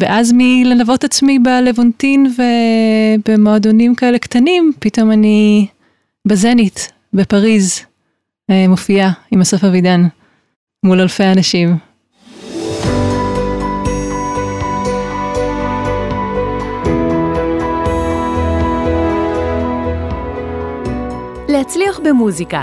ואז מללוות עצמי בלוונטין ובמועדונים כאלה קטנים, פתאום אני בזנית, בפריז, אה, מופיעה עם אסף אבידן, מול אלפי אנשים. להצליח במוזיקה,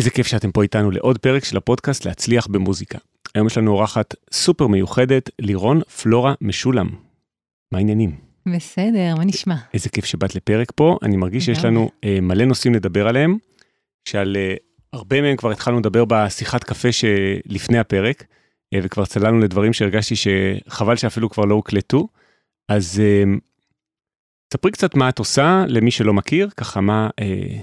איזה כיף שאתם פה איתנו לעוד פרק של הפודקאסט להצליח במוזיקה. היום יש לנו אורחת סופר מיוחדת, לירון פלורה משולם. מה העניינים? בסדר, מה נשמע? איזה כיף שבאת לפרק פה, אני מרגיש שיש לנו אה, מלא נושאים לדבר עליהם, שעל אה, הרבה מהם כבר התחלנו לדבר בשיחת קפה שלפני הפרק, אה, וכבר צללנו לדברים שהרגשתי שחבל שאפילו כבר לא הוקלטו. אז אה, ספרי קצת מה את עושה למי שלא מכיר, ככה מה, אה,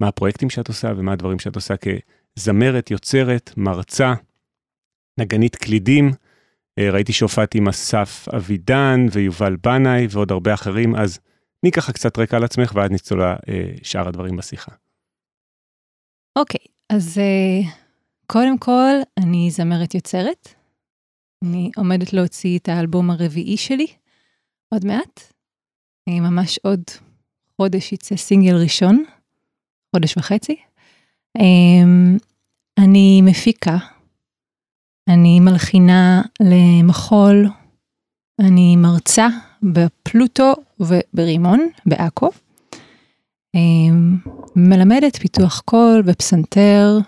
מה הפרויקטים שאת עושה ומה הדברים שאת עושה כזמרת, יוצרת, מרצה, נגנית קלידים. אה, ראיתי שהופעת עם אסף אבידן ויובל בנאי ועוד הרבה אחרים, אז תני ככה קצת רקע על עצמך ואז נצלול לשאר אה, הדברים בשיחה. אוקיי, okay, אז uh, קודם כל, אני זמרת יוצרת. אני עומדת להוציא את האלבום הרביעי שלי עוד מעט. ממש עוד חודש יצא סינגל ראשון, חודש וחצי. אמ, אני מפיקה, אני מלחינה למחול, אני מרצה בפלוטו וברימון בעכו. אמ, מלמדת פיתוח קול ופסנתר,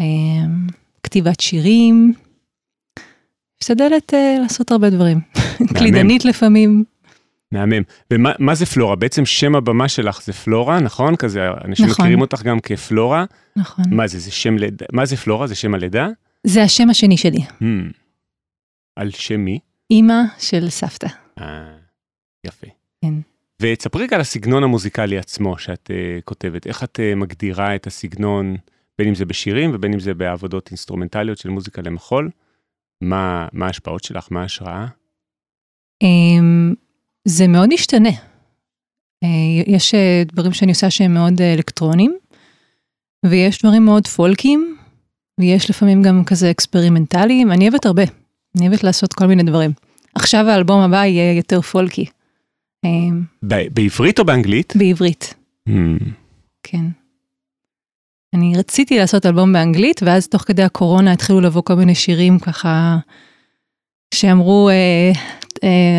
אמ, כתיבת שירים. משתדלת uh, לעשות הרבה דברים. קלידנית לפעמים. מהמם. ומה זה פלורה? בעצם שם הבמה שלך זה פלורה, נכון? כזה, אנשים נכון. מכירים אותך גם כפלורה. נכון. מה זה, זה שם לידה? מה זה פלורה? זה שם הלידה? זה השם השני שלי. Hmm. על שם מי? אימא של סבתא. אה, יפה. כן. ותספרי על הסגנון המוזיקלי עצמו שאת uh, כותבת. איך את uh, מגדירה את הסגנון, בין אם זה בשירים ובין אם זה בעבודות אינסטרומנטליות של מוזיקה למחול? מה, מה ההשפעות שלך? מה ההשראה? Um, זה מאוד משתנה. אה, יש אה, דברים שאני עושה שהם מאוד אה, אלקטרונים, ויש דברים מאוד פולקיים, ויש לפעמים גם כזה אקספרימנטליים, אני אוהבת הרבה, אני אוהבת לעשות כל מיני דברים. עכשיו האלבום הבא יהיה יותר פולקי. בעברית או באנגלית? בעברית. Hmm. כן. אני רציתי לעשות אלבום באנגלית, ואז תוך כדי הקורונה התחילו לבוא כל מיני שירים ככה, שאמרו, אה,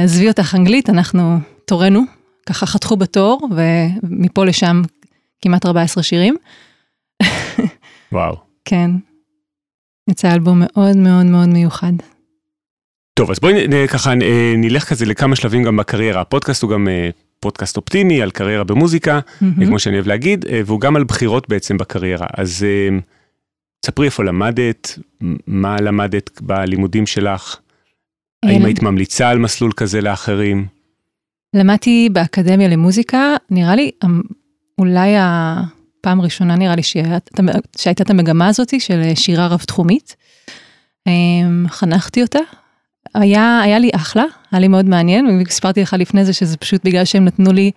עזבי אותך אנגלית, אנחנו, תורנו, ככה חתכו בתור, ומפה לשם כמעט 14 שירים. וואו. כן. יצא אלבום מאוד מאוד מאוד מיוחד. טוב, אז בואי ככה אה, נלך כזה לכמה שלבים גם בקריירה. הפודקאסט הוא גם אה, פודקאסט אופטימי על קריירה במוזיקה, mm-hmm. כמו שאני אוהב להגיד, והוא גם על בחירות בעצם בקריירה. אז ספרי איפה למדת, מה למדת בלימודים שלך. האם היית ממליצה על מסלול כזה לאחרים? למדתי באקדמיה למוזיקה, נראה לי, אמ, אולי הפעם הראשונה נראה לי שהייתה את המגמה הזאת של שירה רב-תחומית. אמ, חנכתי אותה. היה, היה לי אחלה, היה לי מאוד מעניין, והספרתי לך לפני זה שזה פשוט בגלל שהם נתנו לי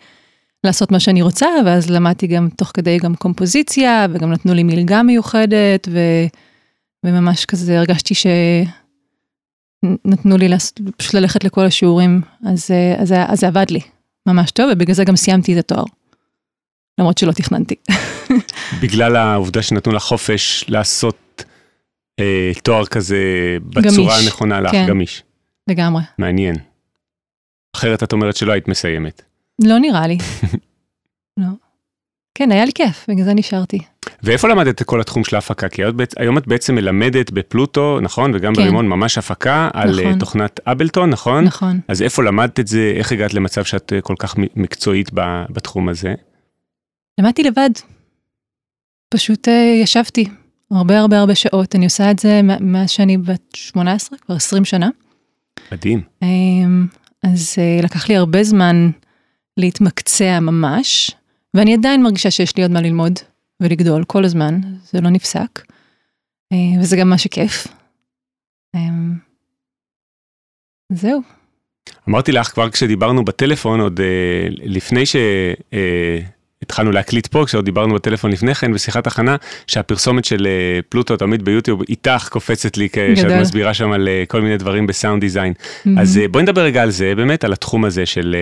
לעשות מה שאני רוצה, ואז למדתי גם תוך כדי גם קומפוזיציה, וגם נתנו לי מלגה מיוחדת, ו, וממש כזה הרגשתי ש... נתנו לי פשוט ללכת לכל השיעורים, אז, אה, אז, אז זה עבד לי ממש טוב, ובגלל זה גם סיימתי את התואר. למרות שלא תכננתי. בגלל העובדה שנתנו לך חופש לעשות אה, תואר כזה בצורה גמיש, הנכונה לך, כן, גמיש. לגמרי. מעניין. אחרת את אומרת שלא היית מסיימת. לא נראה לי. לא. כן, היה לי כיף, בגלל זה נשארתי. ואיפה למדת את כל התחום של ההפקה? כי היום את בעצם מלמדת בפלוטו, נכון? וגם כן. ברימון ממש הפקה על אה, נכון. תוכנת אבלטון, נכון? נכון. אז איפה למדת את זה? איך הגעת למצב שאת אה, כל כך מקצועית בתחום הזה? למדתי לבד. פשוט uh, ישבתי הרבה הרבה הרבה שעות. אני עושה את זה מאז שאני בת 18, כבר 20 שנה. מדהים. Um, אז לקח לי הרבה זמן להתמקצע ממש, ואני עדיין מרגישה שיש לי עוד מה ללמוד ולגדול כל הזמן, זה לא נפסק, אה, וזה גם מה שכיף. אה, זהו. אמרתי לך כבר כשדיברנו בטלפון, עוד אה, לפני שהתחלנו להקליט פה, כשעוד דיברנו בטלפון לפני כן, בשיחת הכנה, שהפרסומת של פלוטו תמיד ביוטיוב, איתך קופצת לי, כשאת מסבירה שם על כל מיני דברים בסאונד דיזיין. Mm-hmm. אז בואי נדבר רגע על זה, באמת, על התחום הזה של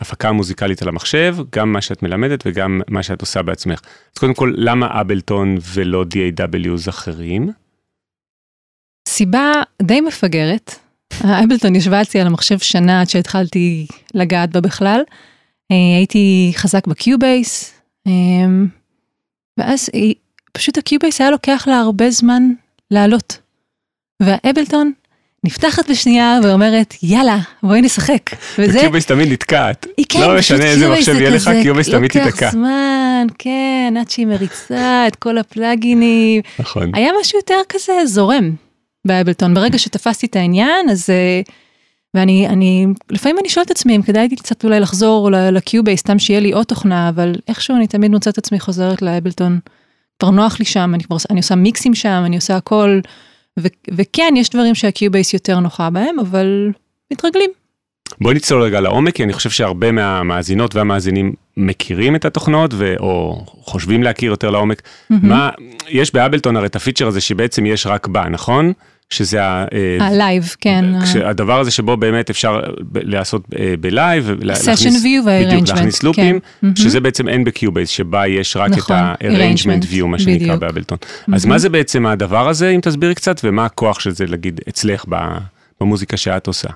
ההפקה המוזיקלית על המחשב, גם מה שאת מלמדת וגם מה שאת עושה בעצמך. אז קודם כל, למה Ableton ולא DAWs אחרים? סיבה די מפגרת. Ableton ישבה אצלי על המחשב שנה עד שהתחלתי לגעת בה בכלל. אה, הייתי חזק ב Cubase, אה, ואז פשוט ה Cubase היה לוקח לה הרבה זמן לעלות. וה Ableton נפתחת בשנייה ואומרת, יאללה, בואי נשחק. וזה... ו Cubase תמיד נתקעת. כן, לא משנה איזה מחשב יהיה לך, Cubase תמיד תיתקע. לוקח זמן, כן, עד שהיא מריצה את כל הפלאגינים. נכון. היה משהו יותר כזה זורם ב Ableton. ברגע שתפסתי את העניין, אז... אה, ואני, אני, לפעמים אני שואלת את עצמי אם כדאי לי קצת אולי לחזור ל Cubase, סתם שיהיה לי עוד תוכנה, אבל איכשהו אני תמיד מוצאת את עצמי חוזרת ל Ableton. כבר נוח לי שם, אני, כבר, אני עושה מיקסים שם, אני עושה הכל. ו- וכן, יש דברים שה Cubase יותר נוחה בהם, אבל מתרגלים. בואי נצלול רגע לעומק, כי אני חושב שהרבה מהמאזינות והמאזינים מכירים את התוכנות, ו- או חושבים להכיר יותר לעומק. Mm-hmm. מה, יש ב Ableton הרי את הפיצ'ר הזה שבעצם יש רק בה, נכון? שזה ה... ה live, אה, כן. הדבר הזה שבו באמת אפשר לעשות ב live, session view וה arrangement, להכניס לופים, כן. שזה בעצם אין ב Cubase, שבה יש רק נכון, את ה arrangement view, מה שנקרא ב Ableton. אז מה זה בעצם הדבר הזה, אם תסבירי קצת, ומה הכוח של זה, נגיד, אצלך במוזיקה שאת עושה?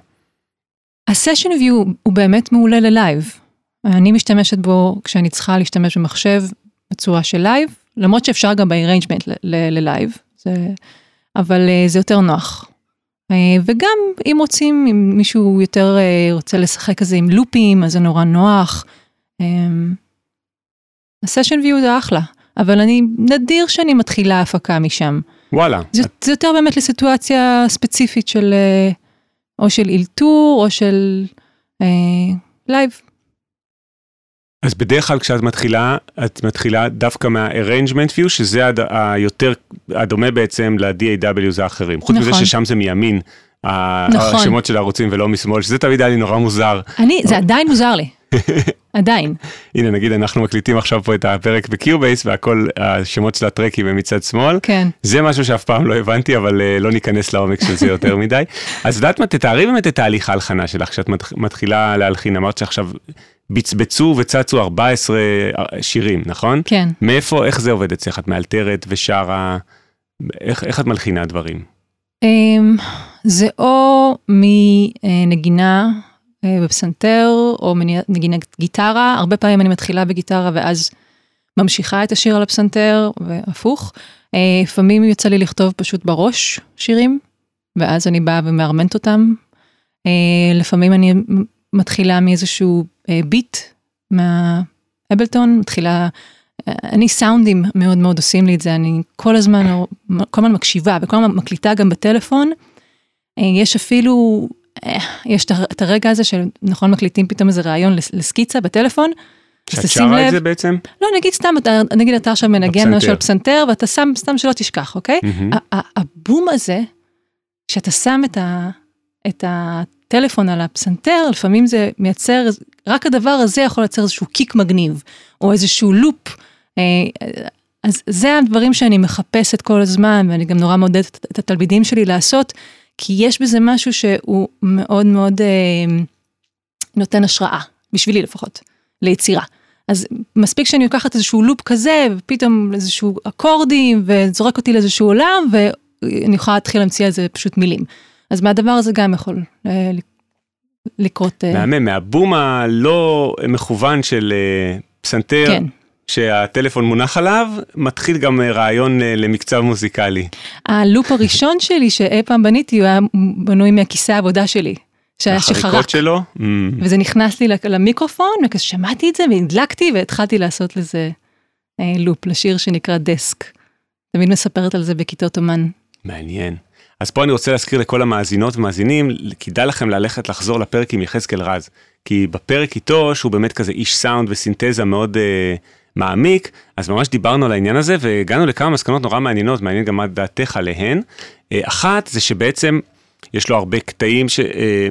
ה session view הוא באמת מעולה ל live. אני משתמשת בו כשאני צריכה להשתמש במחשב בצורה של live, למרות שאפשר גם ב arrangement ל live. זה... אבל uh, זה יותר נוח. Uh, וגם אם רוצים, אם מישהו יותר uh, רוצה לשחק כזה עם לופים, אז זה נורא נוח. ה session view זה אחלה, אבל אני נדיר שאני מתחילה הפקה משם. וואלה. זה, את... זה יותר באמת לסיטואציה ספציפית של או של אילתור או של live. אז בדרך כלל כשאת מתחילה, את מתחילה דווקא מה-arrangement view, שזה היותר, הדומה בעצם ל-DAWs האחרים. חוץ נכון. מזה ששם זה מימין, נכון. השמות של הערוצים ולא משמאל, שזה תמיד היה לי נורא מוזר. אני, זה עדיין מוזר לי. עדיין. הנה נגיד אנחנו מקליטים עכשיו פה את הפרק בקיובייס והכל השמות של הטרקים הם מצד שמאל. כן. זה משהו שאף פעם לא הבנתי אבל uh, לא ניכנס לעומק של זה יותר מדי. אז יודעת מה תתארי באמת את תהליך ההלחנה שלך כשאת מתחילה להלחין אמרת שעכשיו בצבצו וצצו 14 אה, שירים, נכון? כן. מאיפה, איך זה עובד אצלך? את מאלתרת ושרה, איך, איך את מלחינה דברים? Um, זה או מנגינה אה, בפסנתר, או מנגינת גיטרה, הרבה פעמים אני מתחילה בגיטרה ואז ממשיכה את השיר על הפסנתר, והפוך. Uh, לפעמים יוצא לי לכתוב פשוט בראש שירים, ואז אני באה ומארמנט אותם. Uh, לפעמים אני מתחילה מאיזשהו אה, ביט מהאבלטון, מתחילה, אה, אני סאונדים מאוד מאוד עושים לי את זה, אני כל הזמן, כל הזמן מקשיבה וכל הזמן מקליטה גם בטלפון. אה, יש אפילו, אה, יש את הרגע הזה שנכון מקליטים פתאום איזה רעיון לסקיצה בטלפון. שאת שרה את זה בעצם? לא, נגיד סתם, אתה, נגיד אתה עכשיו מנגן משהו על פסנתר, ואתה שם, סתם שלא תשכח, אוקיי? Mm-hmm. הבום הזה, שאתה שם את, ה, את הטלפון על הפסנתר, לפעמים זה מייצר, רק הדבר הזה יכול לייצר איזשהו קיק מגניב, או איזשהו לופ. אה, אז זה הדברים שאני מחפשת כל הזמן, ואני גם נורא מעודדת את התלמידים שלי לעשות, כי יש בזה משהו שהוא מאוד מאוד אה, נותן השראה, בשבילי לפחות, ליצירה. אז מספיק שאני לוקחת איזשהו לופ כזה, ופתאום איזשהו אקורדים, וזורק אותי לאיזשהו עולם, ואני יכולה להתחיל להמציא על זה פשוט מילים. אז מהדבר הזה גם יכול אה, לקרות. אה, מהמם, מהבום הלא מכוון של אה, פסנתר. כן. שהטלפון מונח עליו, מתחיל גם רעיון למקצב מוזיקלי. הלופ הראשון שלי שאי פעם בניתי, הוא היה בנוי מהכיסא העבודה שלי. שהיה שחרק. החריקות שלו? Mm. וזה נכנס לי למיקרופון, וכזה שמעתי את זה והדלקתי והתחלתי לעשות לזה לופ לשיר שנקרא דסק. תמיד מספרת על זה בכיתות אומן. מעניין. אז פה אני רוצה להזכיר לכל המאזינות ומאזינים, כדאי לכם ללכת לחזור לפרק עם יחזקאל רז. כי בפרק איתו, שהוא באמת כזה איש סאונד וסינתזה מאוד uh, מעמיק, אז ממש דיברנו על העניין הזה והגענו לכמה מסקנות נורא מעניינות, מעניין גם מה דעתך עליהן. Uh, אחת זה שבעצם יש לו הרבה קטעים, ש, uh,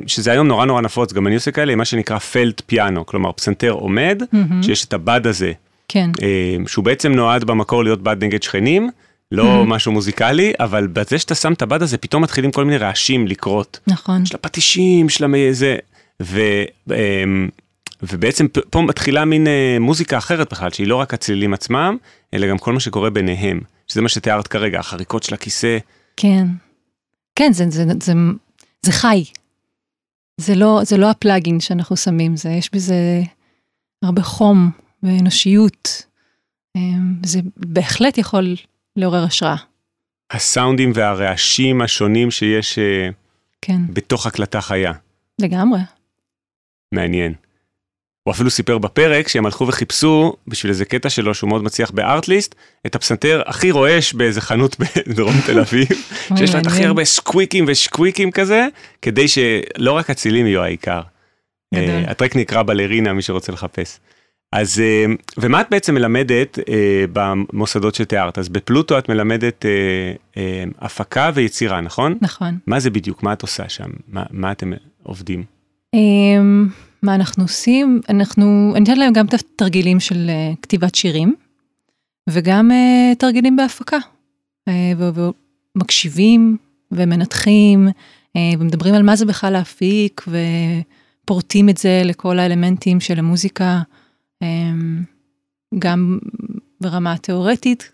שזה היום נורא נורא נפוץ, גם אני עושה כאלה, מה שנקרא פלט פיאנו, כלומר פסנתר עומד, mm-hmm. שיש את הבד הזה, כן. uh, שהוא בעצם נועד במקור להיות בד נגד שכנים. לא. משהו מוזיקלי, אבל בזה שאתה שם את הבד הזה, פתאום מתחילים כל מיני רעשים לקרות. נכון. של הפטישים, של המזה, ו, אמ, ובעצם פה מתחילה מין אה, מוזיקה אחרת בכלל, שהיא לא רק הצלילים עצמם, אלא גם כל מה שקורה ביניהם, שזה מה שתיארת כרגע, החריקות של הכיסא. כן. כן, זה, זה, זה, זה חי. זה לא, זה לא הפלאגין שאנחנו שמים, זה, יש בזה הרבה חום ואנושיות. אמ, זה בהחלט יכול לעורר השראה. הסאונדים והרעשים השונים שיש אה, כן. בתוך הקלטה חיה. לגמרי. מעניין. הוא אפילו סיפר בפרק שהם הלכו וחיפשו בשביל איזה קטע שלו שהוא מאוד מצליח בארטליסט את הפסנתר הכי רועש באיזה חנות בדרום תל אביב שיש לה את הכי הרבה סקוויקים ושקוויקים כזה כדי שלא רק הצילים יהיו העיקר. גדול. Uh, הטרק נקרא בלרינה מי שרוצה לחפש. אז uh, ומה את בעצם מלמדת uh, במוסדות שתיארת אז בפלוטו את מלמדת uh, הפקה ויצירה נכון? נכון. מה זה בדיוק מה את עושה שם מה, מה אתם עובדים? אמ, מה אנחנו עושים? אנחנו, אני אתן להם גם את התרגילים של אה, כתיבת שירים, וגם אה, תרגילים בהפקה. אה, ומקשיבים ומנתחים, ומדברים על מה זה בכלל להפיק, ופורטים את זה לכל האלמנטים של המוזיקה, גם ברמה התיאורטית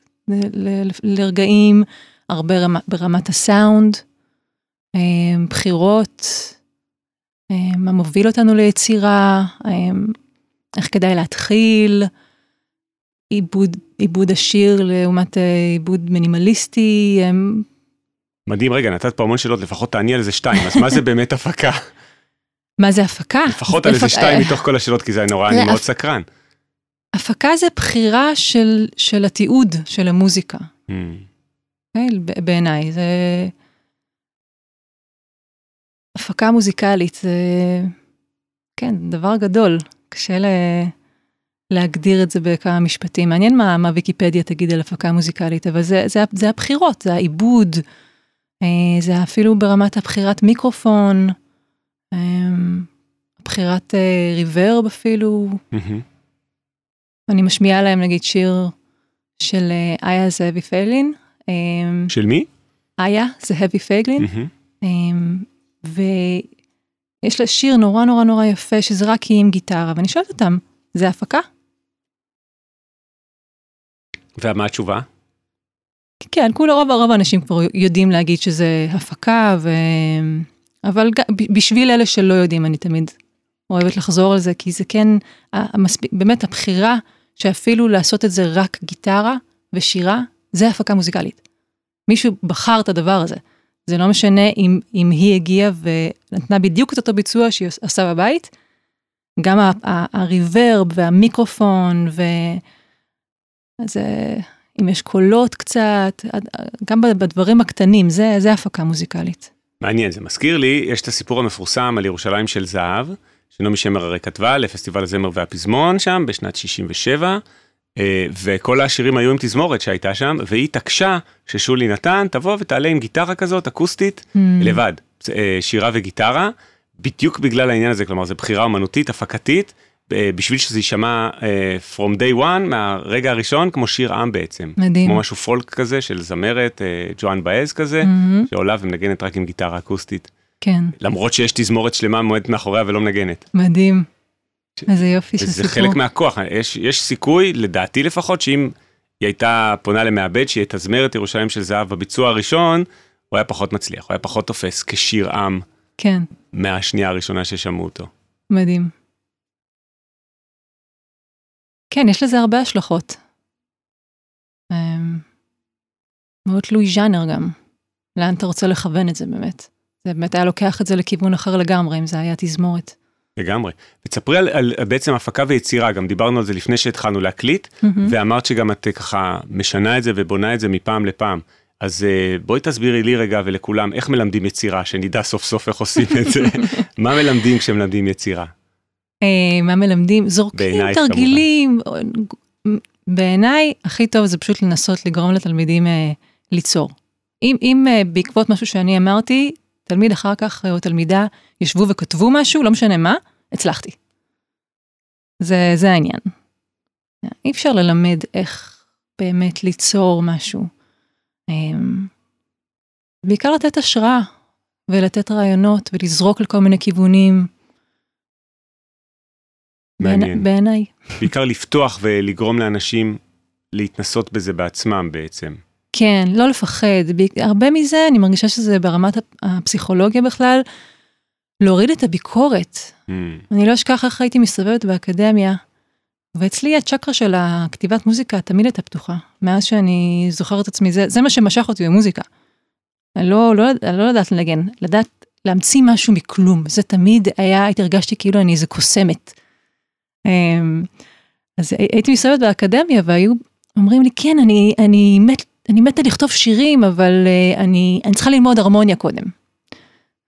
לרגעים, הרבה ברמת הסאונד, בחירות. מה מוביל אותנו ליצירה, איך כדאי להתחיל, עיבוד, עיבוד עשיר לעומת אה, עיבוד מינימליסטי. מדהים, רגע, נתת פה המון שאלות, לפחות תעני על איזה שתיים, אז מה זה באמת הפקה? מה זה הפקה? לפחות על איזה שתיים מתוך כל השאלות, כי זה נורא, אני מאוד סקרן. הפקה זה בחירה של, של התיעוד של המוזיקה. Mm. בעיניי, זה... הפקה מוזיקלית זה, כן, דבר גדול, קשה ל... להגדיר את זה בכמה משפטים. מעניין מה, מה ויקיפדיה תגיד על הפקה מוזיקלית, אבל זה, זה, זה הבחירות, זה העיבוד, אה, זה אפילו ברמת הבחירת מיקרופון, אה, בחירת אה, ריברב אפילו. אני משמיעה להם נגיד שיר של איה זהבי פייגלין. של מי? איה זהבי פייגלין. Mm-hmm. ויש לה שיר נורא נורא נורא יפה שזה רק היא עם גיטרה, ואני שואלת אותם, זה הפקה? ומה התשובה? כן, כולה רוב הרוב האנשים כבר יודעים להגיד שזה הפקה, ו... אבל בשביל אלה שלא יודעים, אני תמיד אוהבת לחזור על זה, כי זה כן, המספיק, באמת הבחירה שאפילו לעשות את זה רק גיטרה ושירה, זה הפקה מוזיקלית. מישהו בחר את הדבר הזה. זה לא משנה אם, אם היא הגיעה ונתנה בדיוק את אותו ביצוע שהיא עושה בבית, גם הריברב והמיקרופון, ו... אז אם יש קולות קצת, גם בדברים הקטנים, זה, זה הפקה מוזיקלית. מעניין, זה מזכיר לי, יש את הסיפור המפורסם על ירושלים של זהב, שנעמי שמר הרי כתבה לפסטיבל הזמר והפזמון שם בשנת 67, אה, וכל השירים היו עם תזמורת שהייתה שם, והיא התעקשה ששולי נתן, תבוא ותעלה עם גיטרה כזאת, אקוסטית, mm. לבד, אה, שירה וגיטרה, בדיוק בגלל העניין הזה, כלומר, זו בחירה אמנותית, הפקתית, בשביל שזה יישמע uh, from day one, מהרגע הראשון, כמו שיר עם בעצם. מדהים. כמו משהו פולק כזה של זמרת, uh, ג'ואן באז כזה, mm-hmm. שעולה ומנגנת רק עם גיטרה אקוסטית. כן. למרות שיש תזמורת שלמה מועדת מאחוריה ולא מנגנת. מדהים. איזה יופי של סיפור. זה חלק מהכוח, יש, יש סיכוי, לדעתי לפחות, שאם היא הייתה פונה למעבד שיתזמר את ירושלים של זהב בביצוע הראשון, הוא היה פחות מצליח, הוא היה פחות תופס כשיר עם. כן. מהשנייה הראשונה ששמעו אותו. מדהים. כן, יש לזה הרבה השלכות. אמ, מאוד תלוי ז'אנר גם. לאן אתה רוצה לכוון את זה באמת. זה באמת היה לוקח את זה לכיוון אחר לגמרי, אם זה היה תזמורת. לגמרי. ותספרי על, על, על בעצם הפקה ויצירה, גם דיברנו על זה לפני שהתחלנו להקליט, mm-hmm. ואמרת שגם את ככה משנה את זה ובונה את זה מפעם לפעם. אז uh, בואי תסבירי לי רגע ולכולם, איך מלמדים יצירה, שנדע סוף סוף איך עושים את זה. מה מלמדים כשמלמדים יצירה? אה, מה מלמדים, זורקים תרגילים. בעיניי, הכי טוב זה פשוט לנסות לגרום לתלמידים אה, ליצור. אם, אם אה, בעקבות משהו שאני אמרתי, תלמיד אחר כך או תלמידה ישבו וכתבו משהו, לא משנה מה, הצלחתי. זה, זה העניין. אי אפשר ללמד איך באמת ליצור משהו. בעיקר לתת השראה ולתת רעיונות ולזרוק לכל מיני כיוונים. מעניין. בעיניי. בעיקר לפתוח ולגרום לאנשים להתנסות בזה בעצמם בעצם. כן, לא לפחד. הרבה מזה, אני מרגישה שזה ברמת הפסיכולוגיה בכלל, להוריד את הביקורת. Mm. אני לא אשכח איך הייתי מסתובבת באקדמיה, ואצלי הצ'קרה של הכתיבת מוזיקה תמיד הייתה פתוחה. מאז שאני זוכרת עצמי, זה, זה מה שמשך אותי במוזיקה. אני לא, לא, אני לא לדעת לנגן, לדעת להמציא משהו מכלום. זה תמיד היה, הייתי הרגשתי כאילו אני איזה קוסמת. אמ, אז הייתי מסתובבת באקדמיה והיו אומרים לי, כן, אני, אני, מת, אני מתה לכתוב שירים, אבל אני, אני צריכה ללמוד הרמוניה קודם.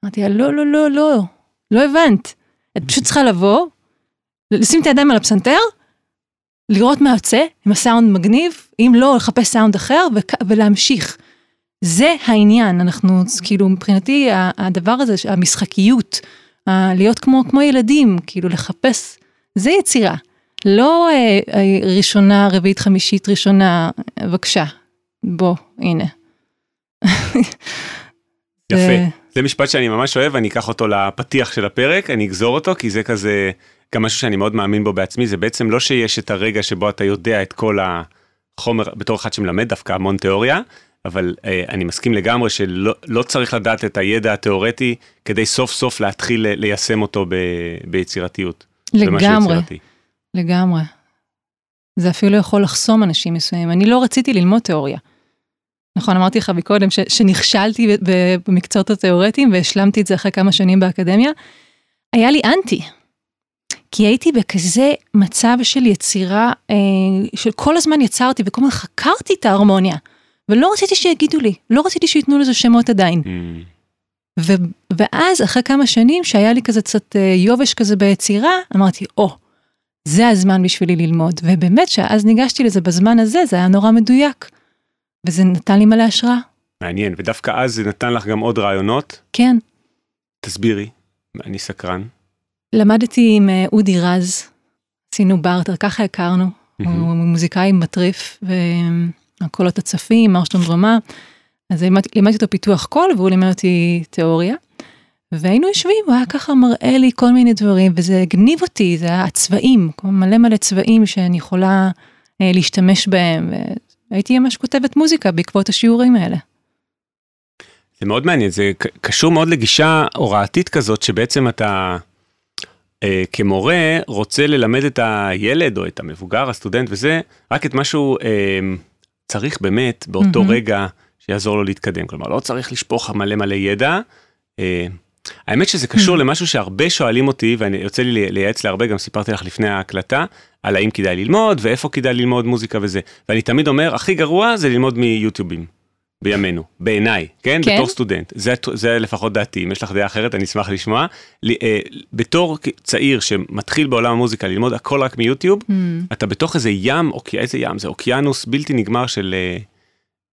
אמרתי לה, לא, לא, לא, לא, לא הבנת. את פשוט צריכה לבוא, לשים את הידיים על הפסנתר, לראות מה יוצא, אם הסאונד מגניב, אם לא, לחפש סאונד אחר ולהמשיך. זה העניין, אנחנו, כאילו, מבחינתי, הדבר הזה, המשחקיות, להיות כמו, כמו ילדים, כאילו, לחפש, זה יצירה. לא אה, אה, ראשונה, רביעית, חמישית, ראשונה, בבקשה, בוא, הנה. יפה, זה משפט שאני ממש אוהב, אני אקח אותו לפתיח של הפרק, אני אגזור אותו, כי זה כזה גם משהו שאני מאוד מאמין בו בעצמי, זה בעצם לא שיש את הרגע שבו אתה יודע את כל החומר, בתור אחד שמלמד דווקא המון תיאוריה, אבל אה, אני מסכים לגמרי שלא לא צריך לדעת את הידע התיאורטי כדי סוף סוף להתחיל ליישם אותו ב, ביצירתיות. לגמרי, לגמרי. זה אפילו יכול לחסום אנשים מסוימים. אני לא רציתי ללמוד תיאוריה. נכון, אמרתי לך מקודם ש, שנכשלתי במקצועות התיאורטיים והשלמתי את זה אחרי כמה שנים באקדמיה. היה לי אנטי. כי הייתי בכזה מצב של יצירה, אה, של כל הזמן יצרתי וכל הזמן חקרתי את ההרמוניה. ולא רציתי שיגידו לי, לא רציתי שייתנו לזה שמות עדיין. Mm. ו, ואז אחרי כמה שנים שהיה לי כזה קצת אה, יובש כזה ביצירה, אמרתי, או, oh, זה הזמן בשבילי ללמוד. ובאמת שאז ניגשתי לזה בזמן הזה, זה היה נורא מדויק. וזה נתן לי מלא השראה. מעניין, ודווקא אז זה נתן לך גם עוד רעיונות? כן. תסבירי, אני סקרן. למדתי עם אה, אודי רז, עשינו בארטר, ככה הכרנו, הוא מוזיקאי מטריף, והקולות הצפים, מרשטון דרמה, אז לימדתי אותו פיתוח קול והוא לימד אותי תיאוריה. והיינו יושבים, הוא היה ככה מראה לי כל מיני דברים, וזה הגניב אותי, זה היה הצבעים, מלא מלא צבעים שאני יכולה אה, להשתמש בהם, והייתי ממש כותבת מוזיקה בעקבות השיעורים האלה. זה מאוד מעניין, זה קשור מאוד לגישה הוראתית כזאת, שבעצם אתה אה, כמורה רוצה ללמד את הילד או את המבוגר, הסטודנט וזה, רק את מה שהוא אה, צריך באמת באותו mm-hmm. רגע שיעזור לו להתקדם. כלומר, לא צריך לשפוך מלא מלא ידע. אה, האמת שזה קשור. למשהו שהרבה שואלים אותי, ואני יוצא לי לייעץ להרבה, גם סיפרתי לך לפני ההקלטה, על האם כדאי ללמוד ואיפה כדאי ללמוד מוזיקה וזה. ואני תמיד אומר, הכי גרוע זה ללמוד מיוטיובים. בימינו, בעיניי, כן? כן? בתור סטודנט. זה, זה לפחות דעתי, אם יש לך דעה אחרת אני אשמח לשמוע. לי, אה, בתור צעיר שמתחיל בעולם המוזיקה ללמוד הכל רק מיוטיוב, mm. אתה בתוך איזה ים, אוקי, איזה ים, זה אוקיינוס בלתי נגמר של אה,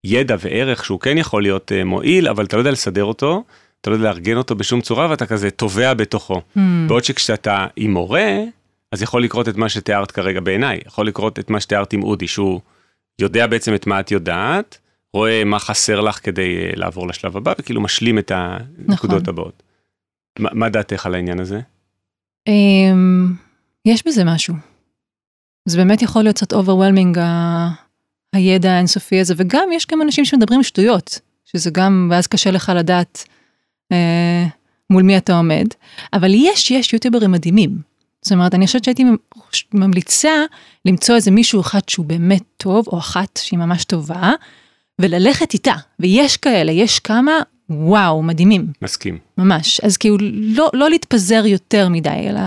ידע וערך שהוא כן יכול להיות אה, מועיל, אבל אתה לא יודע לסדר אותו, אתה לא יודע לארגן אותו בשום צורה ואתה כזה טובע בתוכו. Mm. בעוד שכשאתה עם מורה, אז יכול לקרות את מה שתיארת כרגע בעיניי, יכול לקרות את מה שתיארת עם אודי, שהוא יודע בעצם את מה את יודעת. רואה מה חסר לך כדי אה, לעבור לשלב הבא, וכאילו משלים את הנקודות נכון. הבאות. מה, מה דעתך על העניין הזה? Um, יש בזה משהו. זה באמת יכול להיות קצת overwhelming הידע האינסופי הזה, וגם יש גם אנשים שמדברים שטויות, שזה גם, ואז קשה לך לדעת אה, מול מי אתה עומד, אבל יש, יש יוטיוברים מדהימים. זאת אומרת, אני חושבת שהייתי ממליצה למצוא איזה מישהו אחד שהוא באמת טוב, או אחת שהיא ממש טובה, וללכת איתה, ויש כאלה, יש כמה, וואו, מדהימים. מסכים. ממש, אז כאילו לא, לא להתפזר יותר מדי, אלא,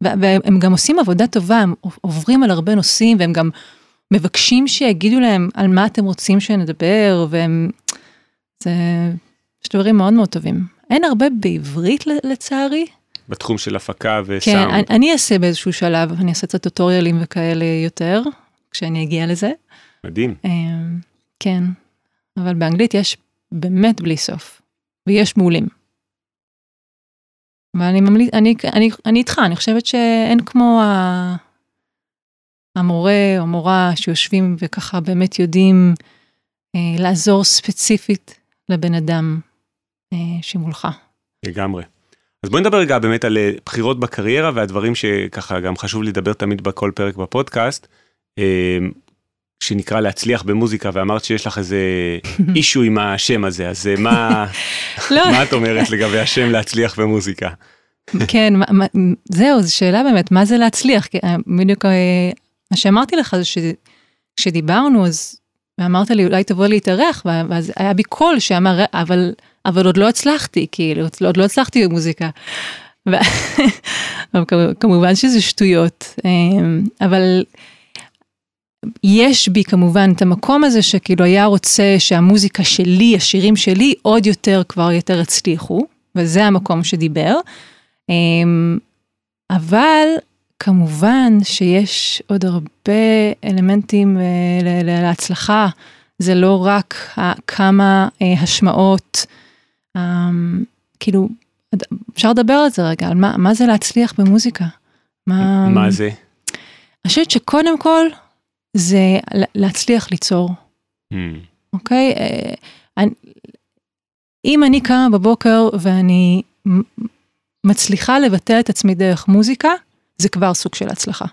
והם גם עושים עבודה טובה, הם עוברים על הרבה נושאים, והם גם מבקשים שיגידו להם על מה אתם רוצים שנדבר, והם, זה, יש דברים מאוד מאוד טובים. אין הרבה בעברית לצערי. בתחום של הפקה כן, וסאונד. אני, אני אעשה באיזשהו שלב, אני אעשה את הטוטוריאלים וכאלה יותר, כשאני אגיע לזה. מדהים. אמ, כן, אבל באנגלית יש באמת בלי סוף, ויש מעולים. ואני ממליץ, אני, אני, אני איתך, אני חושבת שאין כמו ה, המורה או מורה שיושבים וככה באמת יודעים אה, לעזור ספציפית לבן אדם אה, שמולך. לגמרי. אז בואי נדבר רגע באמת על אה, בחירות בקריירה והדברים שככה גם חשוב לי לדבר תמיד בכל פרק בפודקאסט. אה, שנקרא להצליח במוזיקה ואמרת שיש לך איזה אישו עם השם הזה אז אה, מה לא. מה את אומרת לגבי השם להצליח במוזיקה. כן, מה- מה- זהו, זו שאלה באמת, מה זה להצליח? אה, בדיוק מה שאמרתי לך זה שכשדיברנו, אז אמרת לי, אולי תבוא להתארח, ואז היה בי קול שאמר, אבל, אבל עוד לא הצלחתי, כאילו, עוד לא הצלחתי במוזיקה. כמובן שזה שטויות, אה, אבל יש בי כמובן את המקום הזה שכאילו היה רוצה שהמוזיקה שלי, השירים שלי, עוד יותר כבר יותר הצליחו, וזה המקום שדיבר. אמ, אבל כמובן שיש עוד הרבה אלמנטים אה, להצלחה, זה לא רק כמה אה, השמעות, אמ, כאילו, אפשר לדבר על זה רגע, על מה, מה זה להצליח במוזיקה. מה, מה זה? אני חושבת שקודם כל זה לה- להצליח ליצור. Hmm, אוקיי? אה, אני- אם אני קמה בבוקר ואני מצליחה לבטא את עצמי דרך מוזיקה, זה כבר סוג של הצלחה.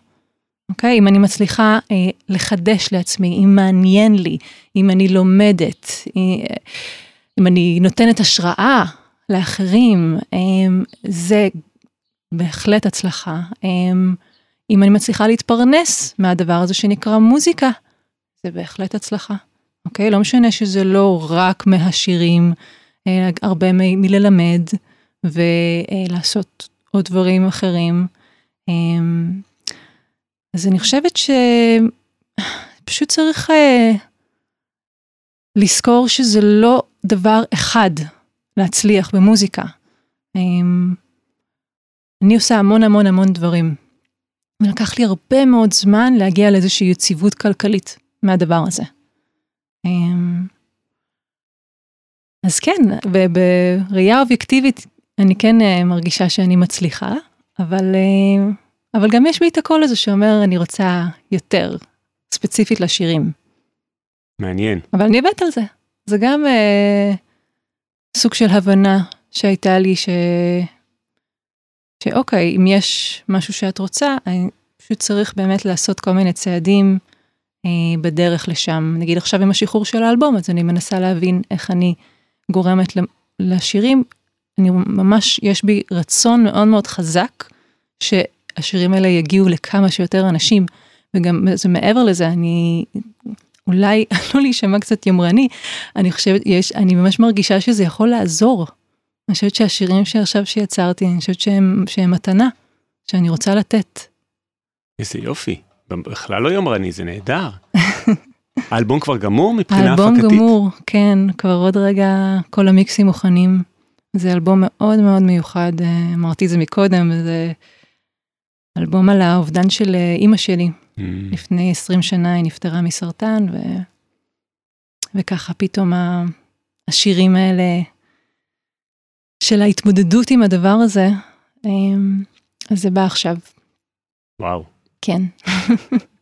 אוקיי? אם אני מצליחה אה, לחדש לעצמי, אם מעניין לי, אם אני לומדת, אה, אם אני נותנת השראה לאחרים, אה, זה בהחלט הצלחה. אה, אם אני מצליחה להתפרנס מהדבר הזה שנקרא מוזיקה, זה בהחלט הצלחה. אוקיי? לא משנה שזה לא רק מהשירים, אה, הרבה מ- מללמד ולעשות עוד דברים אחרים. אמ, אז אני חושבת שפשוט צריך אה, לזכור שזה לא דבר אחד להצליח במוזיקה. אמ, אני עושה המון המון המון דברים. ולקח לי הרבה מאוד זמן להגיע לאיזושהי יציבות כלכלית מהדבר הזה. אמ, אז כן, בראייה אובייקטיבית אני כן אה, מרגישה שאני מצליחה, אבל, אה, אבל גם יש בי את הקול הזה שאומר אני רוצה יותר, ספציפית לשירים. מעניין. אבל אני אבט על זה. זה גם אה, סוג של הבנה שהייתה לי ש... שאוקיי, אם יש משהו שאת רוצה, אני פשוט צריך באמת לעשות כל מיני צעדים אה, בדרך לשם. נגיד עכשיו עם השחרור של האלבום, אז אני מנסה להבין איך אני גורמת לשירים. אני ממש, יש בי רצון מאוד מאוד חזק שהשירים האלה יגיעו לכמה שיותר אנשים, וגם זה מעבר לזה, אני אולי עלול להישמע קצת יומרני, אני חושבת, יש, אני ממש מרגישה שזה יכול לעזור. אני חושבת שהשירים שעכשיו שיצרתי, אני חושבת שהם, שהם מתנה, שאני רוצה לתת. איזה יופי. בכלל לא יומרני, זה נהדר. האלבום כבר גמור מבחינה הפקתית? האלבום גמור, כן, כבר עוד רגע כל המיקסים מוכנים. זה אלבום מאוד מאוד מיוחד, אמרתי את זה מקודם, זה אלבום על האובדן של אימא שלי. Mm. לפני 20 שנה היא נפטרה מסרטן, ו... וככה פתאום השירים האלה של ההתמודדות עם הדבר הזה, אז זה בא עכשיו. וואו. כן.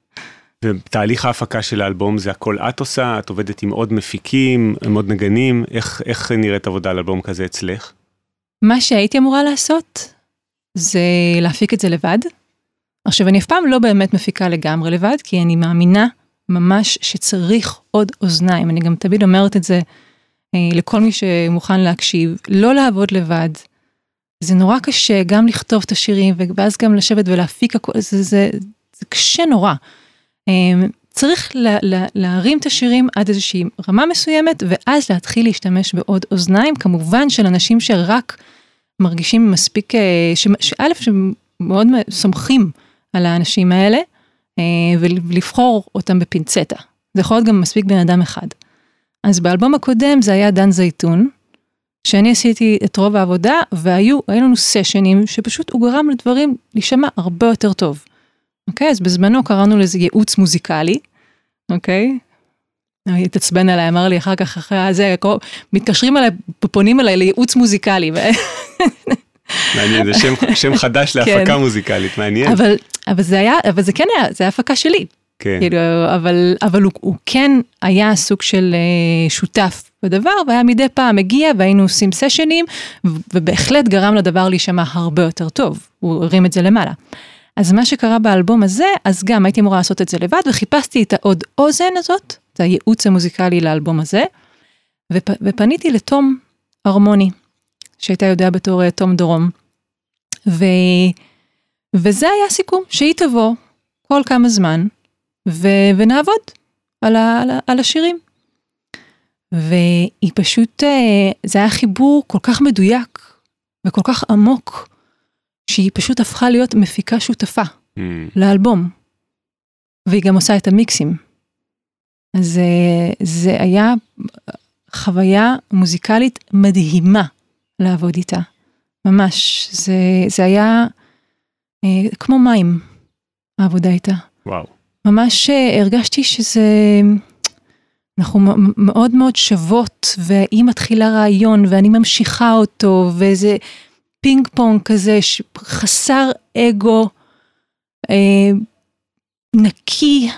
ותהליך ההפקה של האלבום זה הכל את עושה, את עובדת עם עוד מפיקים, עם עוד נגנים, איך, איך נראית עבודה על אלבום כזה אצלך? מה שהייתי אמורה לעשות זה להפיק את זה לבד. עכשיו אני אף פעם לא באמת מפיקה לגמרי לבד, כי אני מאמינה ממש שצריך עוד אוזניים, אני גם תמיד אומרת את זה אה, לכל מי שמוכן להקשיב, לא לעבוד לבד. זה נורא קשה גם לכתוב את השירים ואז גם לשבת ולהפיק הכל, זה, זה, זה קשה נורא. צריך לה, לה, להרים את השירים עד איזושהי רמה מסוימת ואז להתחיל להשתמש בעוד אוזניים, כמובן של אנשים שרק מרגישים מספיק, שא' שמאוד סומכים על האנשים האלה ולבחור אותם בפינצטה. זה יכול להיות גם מספיק בן אדם אחד. אז באלבום הקודם זה היה דן זייתון, שאני עשיתי את רוב העבודה, והיו לנו סשנים שפשוט הוא גרם לדברים להישמע הרבה יותר טוב. אוקיי? אז בזמנו קראנו לזה ייעוץ מוזיקלי, אוקיי? הוא התעצבן עליי, אמר לי אחר כך, אחרי זה, מתקשרים אליי, פונים אליי לייעוץ מוזיקלי. מעניין, זה שם, שם חדש להפקה כן. מוזיקלית, מעניין. אבל, אבל זה היה, אבל זה כן היה, זה היה הפקה שלי. כן. כאילו, אבל, אבל הוא, הוא כן היה סוג של uh, שותף בדבר, והיה מדי פעם מגיע והיינו עושים סשנים, ובהחלט גרם לדבר להישמע הרבה יותר טוב, הוא הרים את זה למעלה. אז מה שקרה באלבום הזה, אז גם הייתי אמורה לעשות את זה לבד, וחיפשתי את העוד אוזן הזאת, את הייעוץ המוזיקלי לאלבום הזה, ופ, ופניתי לתום הרמוני, שהייתה יודע בתור אה, תום דרום. ו, וזה היה הסיכום, שהיא תבוא כל כמה זמן, ו, ונעבוד על, ה, על, על השירים. והיא פשוט, אה, זה היה חיבור כל כך מדויק וכל כך עמוק, שהיא פשוט הפכה להיות מפיקה שותפה mm. לאלבום. והיא גם עושה את המיקסים. אז אה, זה היה חוויה מוזיקלית מדהימה לעבוד איתה. ממש, זה, זה היה אה, כמו מים, העבודה איתה. וואו. ממש אה, הרגשתי שזה, אנחנו מאוד מאוד שוות, והיא מתחילה רעיון ואני ממשיכה אותו, וזה פינג פונג כזה חסר אגו, אה, נקי.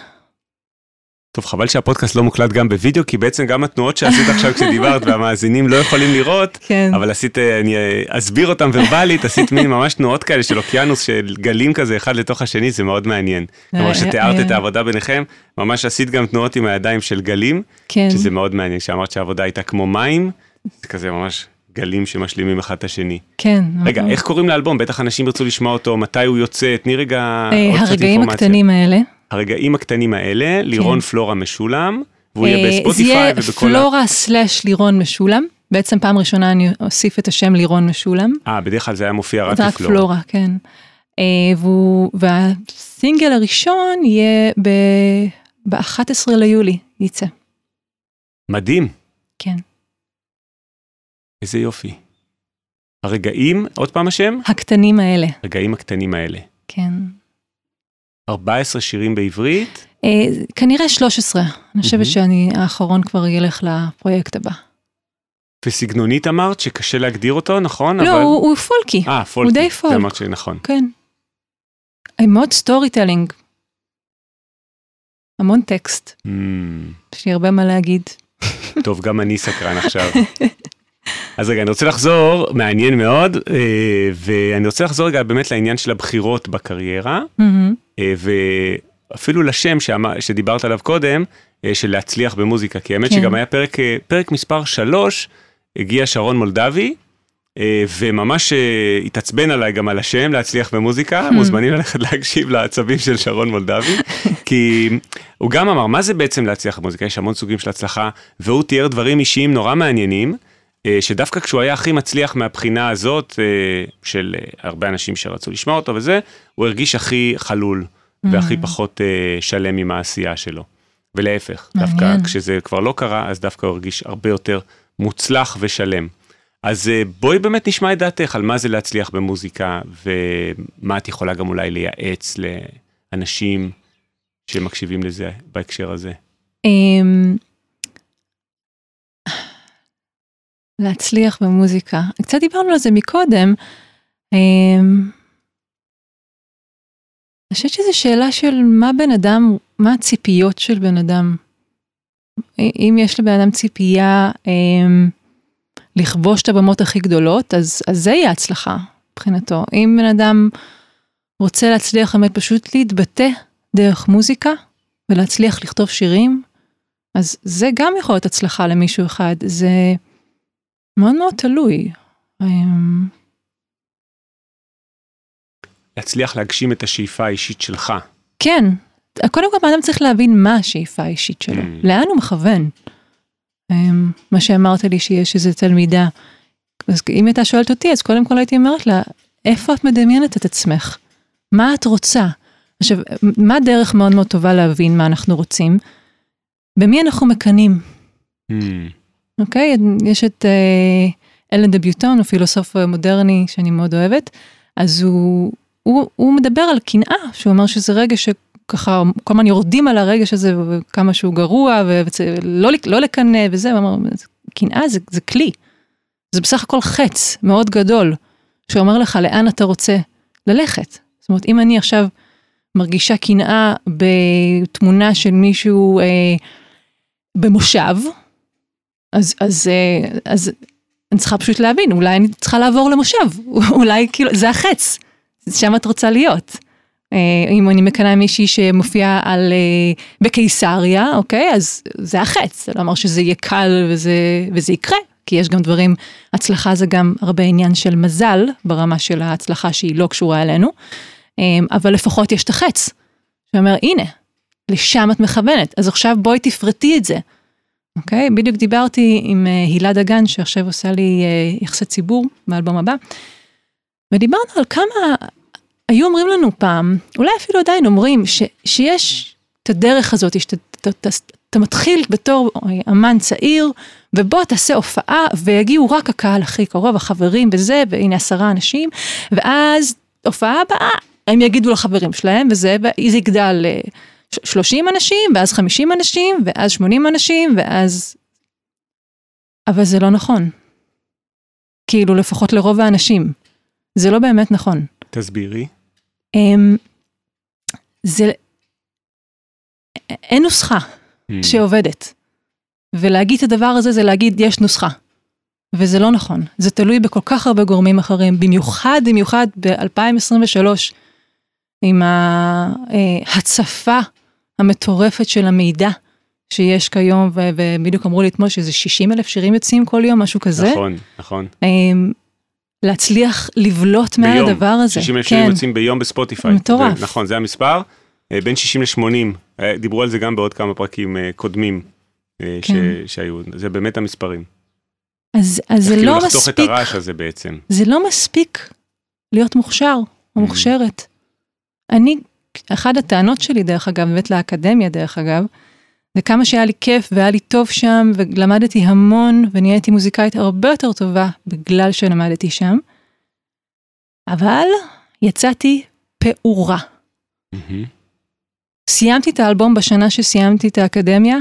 טוב, חבל שהפודקאסט לא מוקלט גם בווידאו, כי בעצם גם התנועות שעשית עכשיו כשדיברת והמאזינים לא יכולים לראות, כן. אבל עשית, אני אסביר אותם ורבלית, עשית מין ממש תנועות כאלה של אוקיינוס, של גלים כזה אחד לתוך השני, זה מאוד מעניין. כלומר, אה, שתיארת אה. את העבודה ביניכם, ממש עשית גם תנועות עם הידיים של גלים, כן. שזה מאוד מעניין, שאמרת שהעבודה הייתה כמו מים, זה כזה ממש גלים שמשלימים אחד את השני. כן. רגע, איך קוראים לאלבום? בטח אנשים ירצו לשמוע אותו, מתי הוא יוצא, תני רגע אה, עוד קצת אינפורמציה. הרגעים הקטנים האלה. הרגעים הקטנים האלה, לירון כן. פלורה משולם, והוא יהיה אה, בספוטיפיי ובכל... זה יהיה פלורה סלאש לירון משולם. בעצם פעם ראשונה אני אוסיף את השם לירון משולם. אה, בדרך כלל זה היה מופיע רק לפלורה. רק פלורה, כן. אה, והוא, והסינגל הראשון יהיה ב-11 ליולי, יצא. מדהים. כן. איזה יופי. הרגעים, עוד פעם השם? הקטנים האלה. הרגעים הקטנים האלה. כן. 14 שירים בעברית? אה, כנראה 13. אני חושבת שאני האחרון כבר ילך לפרויקט הבא. וסגנונית אמרת שקשה להגדיר אותו, נכון? לא, אבל... הוא, הוא פולקי. אה, פולקי. הוא די פולק. אמרת שנכון. כן. מאוד storytelling. המון טקסט. Mm. יש לי הרבה מה להגיד. טוב, גם אני סקרן עכשיו. אז רגע, אני רוצה לחזור, מעניין מאוד, אה, ואני רוצה לחזור רגע באמת לעניין של הבחירות בקריירה, mm-hmm. ואפילו לשם שדיברת עליו קודם, אה, של להצליח במוזיקה, כי האמת כן. שגם היה פרק, פרק מספר 3, הגיע שרון מולדבי, וממש התעצבן עליי גם על השם, להצליח במוזיקה, mm-hmm. מוזמנים ללכת להקשיב לעצבים של שרון מולדבי, כי הוא גם אמר, מה זה בעצם להצליח במוזיקה? יש המון סוגים של הצלחה, והוא תיאר דברים אישיים נורא מעניינים. אה, שדווקא כשהוא היה הכי מצליח מהבחינה הזאת, אה, של אה, הרבה אנשים שרצו לשמוע אותו וזה, הוא הרגיש הכי חלול mm. והכי פחות שלם עם העשייה שלו. ולהפך, מעניין. דווקא כשזה כבר לא קרה, אז דווקא הוא הרגיש הרבה יותר מוצלח ושלם. אז בואי באמת נשמע את דעתך על מה זה להצליח במוזיקה, ומה את יכולה גם אולי לייעץ לאנשים שמקשיבים לזה בהקשר הזה. אמ, להצליח במוזיקה. קצת דיברנו על זה מקודם. אמ, אני חושבת שזו שאלה של מה בן אדם, מה הציפיות של בן אדם. אם יש לבן אדם ציפייה אה, לכבוש את הבמות הכי גדולות, אז, אז זה יהיה הצלחה מבחינתו. אם בן אדם רוצה להצליח באמת פשוט להתבטא דרך מוזיקה ולהצליח לכתוב שירים, אז זה גם יכול להיות הצלחה למישהו אחד. זה... מאוד מאוד תלוי. אמ, להצליח להגשים את השאיפה האישית שלך. כן, קודם כל האדם צריך להבין מה השאיפה האישית שלו, mm. לאן הוא מכוון. אמ, מה שאמרת לי שיש איזה תלמידה, אז אם הייתה שואלת אותי, אז קודם כל הייתי אומרת לה, איפה את מדמיינת את עצמך? מה את רוצה? עכשיו, מה דרך מאוד מאוד טובה להבין מה אנחנו רוצים? במי אנחנו מקנאים? Mm. אוקיי? יש את, אה, אלן דביוטון הוא פילוסוף מודרני שאני מאוד אוהבת, אז הוא, הוא, הוא מדבר על קנאה, שהוא אומר שזה רגע שככה כל הזמן יורדים על הרגש הזה וכמה שהוא גרוע ולא לא לקנא וזה, הוא אמר, קנאה זה, זה כלי, זה בסך הכל חץ מאוד גדול, שאומר לך לאן אתה רוצה ללכת. זאת אומרת, אם אני עכשיו מרגישה קנאה בתמונה של מישהו אה, במושב, אז, אז, אה, אז אני צריכה פשוט להבין, אולי אני צריכה לעבור למושב, אולי כאילו, זה החץ, שם את רוצה להיות. אה, אם אני מקנאה מישהי שמופיעה על, אה, בקיסריה, אוקיי, אז זה החץ, זה לא אומר שזה יהיה קל וזה יקרה, כי יש גם דברים, הצלחה זה גם הרבה עניין של מזל, ברמה של ההצלחה שהיא לא קשורה אלינו, אבל לפחות יש את החץ, שאומר, הנה, לשם את מכוונת, אז עכשיו בואי תפרטי את זה. אוקיי? Okay, בדיוק דיברתי עם uh, הילה דגן, שעכשיו עושה לי uh, יחסי ציבור באלבום הבא, ודיברנו על כמה היו אומרים לנו פעם, אולי אפילו עדיין אומרים, ש, שיש את הדרך הזאת, שאתה מתחיל בתור אמן צעיר, ובוא תעשה הופעה, ויגיעו רק הקהל הכי קרוב, החברים וזה, והנה עשרה אנשים, ואז הופעה הבאה, הם יגידו לחברים שלהם, וזה, וזה יגדל. Uh, 30 אנשים, ואז 50 אנשים, ואז 80 אנשים, ואז... אבל זה לא נכון. כאילו, לפחות לרוב האנשים. זה לא באמת נכון. תסבירי. Um, זה... אין נוסחה mm. שעובדת. ולהגיד את הדבר הזה זה להגיד, יש נוסחה. וזה לא נכון. זה תלוי בכל כך הרבה גורמים אחרים, במיוחד, במיוחד ב-2023, עם ההצפה המטורפת של המידע שיש כיום, ובדיוק אמרו לי אתמול שזה 60 אלף שירים יוצאים כל יום, משהו כזה. נכון, נכון. אמ, להצליח לבלוט מהדבר הזה. 60 אלף שירים כן. יוצאים ביום בספוטיפיי. מטורף. זה, נכון, זה המספר. אה, בין 60 ל-80, אה, דיברו על זה גם בעוד כמה פרקים אה, קודמים כן. ש- שהיו, זה באמת המספרים. אז, אז זה לא מספיק, לחתוך את הרעש הזה בעצם. זה לא מספיק להיות מוכשר או mm. מוכשרת. אני אחת הטענות שלי, דרך אגב, באמת לאקדמיה, דרך אגב, זה כמה שהיה לי כיף והיה לי טוב שם, ולמדתי המון, ונהייתי מוזיקאית הרבה יותר טובה בגלל שלמדתי שם. אבל יצאתי פעורה. Mm-hmm. סיימתי את האלבום בשנה שסיימתי את האקדמיה,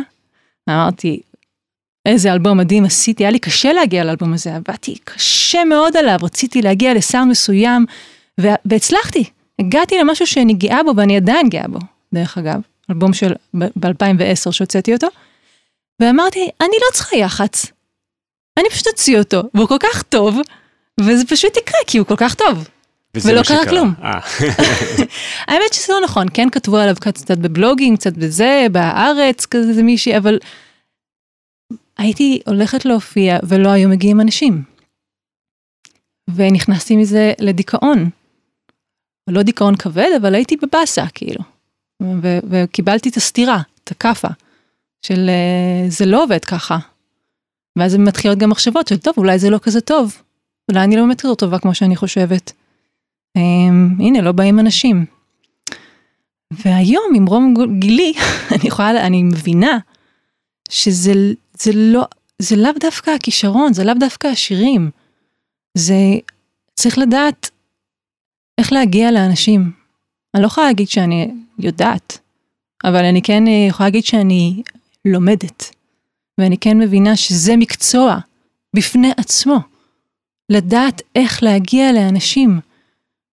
אמרתי, איזה אלבום מדהים עשיתי, היה לי קשה להגיע לאלבום הזה, עבדתי קשה מאוד עליו, רציתי להגיע לסאונד מסוים, והצלחתי. הגעתי למשהו שאני גאה בו ואני עדיין גאה בו, דרך אגב, אלבום של ב-2010 שהוצאתי אותו, ואמרתי, אני לא צריכה יח"צ, אני פשוט אוציא אותו, והוא כל כך טוב, וזה פשוט יקרה כי הוא כל כך טוב. ולא קרה כלום. אה. האמת שזה לא נכון, כן כתבו עליו קצת בבלוגים, קצת בזה, בארץ, כזה מישהי, אבל הייתי הולכת להופיע ולא היו מגיעים אנשים. ונכנסתי מזה לדיכאון. לא דיכאון כבד, אבל הייתי בבאסה, כאילו. ו- וקיבלתי את הסתירה, את הכאפה, של uh, זה לא עובד ככה. ואז מתחילות גם מחשבות של טוב, אולי זה לא כזה טוב. אולי אני לא באמת כזאת טובה כמו שאני חושבת. Um, הנה, לא באים אנשים. והיום, עם רום גילי, אני יכולה, אני מבינה שזה זה לא, זה לאו דווקא הכישרון, זה לאו דווקא השירים. זה, צריך לדעת איך להגיע לאנשים. אני לא יכולה להגיד שאני יודעת, אבל אני כן יכולה להגיד שאני לומדת. ואני כן מבינה שזה מקצוע בפני עצמו. לדעת איך להגיע לאנשים.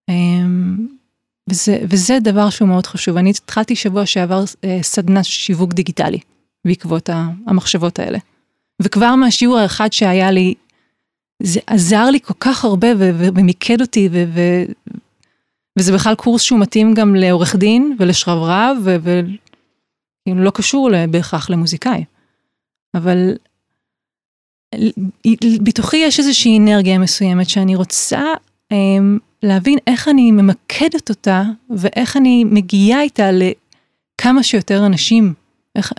אמ, וזה, וזה דבר שהוא מאוד חשוב. אני התחלתי שבוע שעבר אה, סדנה שיווק דיגיטלי בעקבות המחשבות האלה. וכבר מהשיעור האחד שהיה לי, זה עזר לי כל כך הרבה ומיקד אותי וזה בכלל קורס שהוא מתאים גם לעורך דין ולשרברב, וכאילו לא קשור בהכרח למוזיקאי. אבל בתוכי יש איזושהי אנרגיה מסוימת שאני רוצה um, להבין איך אני ממקדת אותה ואיך אני מגיעה איתה לכמה שיותר אנשים, איך,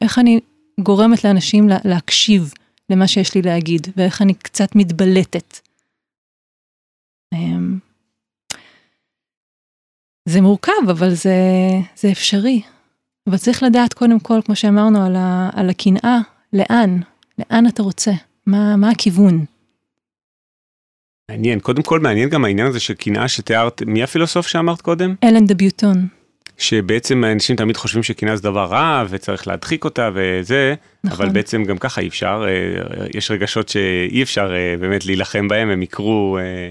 איך אני גורמת לאנשים לה, להקשיב למה שיש לי להגיד ואיך אני קצת מתבלטת. Um, זה מורכב, אבל זה, זה אפשרי. אבל צריך לדעת קודם כל, כמו שאמרנו, על, ה, על הקנאה, לאן, לאן אתה רוצה, מה, מה הכיוון. מעניין, קודם כל מעניין גם העניין הזה של קנאה שתיארת, מי הפילוסוף שאמרת קודם? אלן דביוטון. שבעצם אנשים תמיד חושבים שקנאה זה דבר רע וצריך להדחיק אותה וזה, נכון. אבל בעצם גם ככה אי אפשר, אה, יש רגשות שאי אפשר אה, באמת להילחם בהם, הם יקרו אה,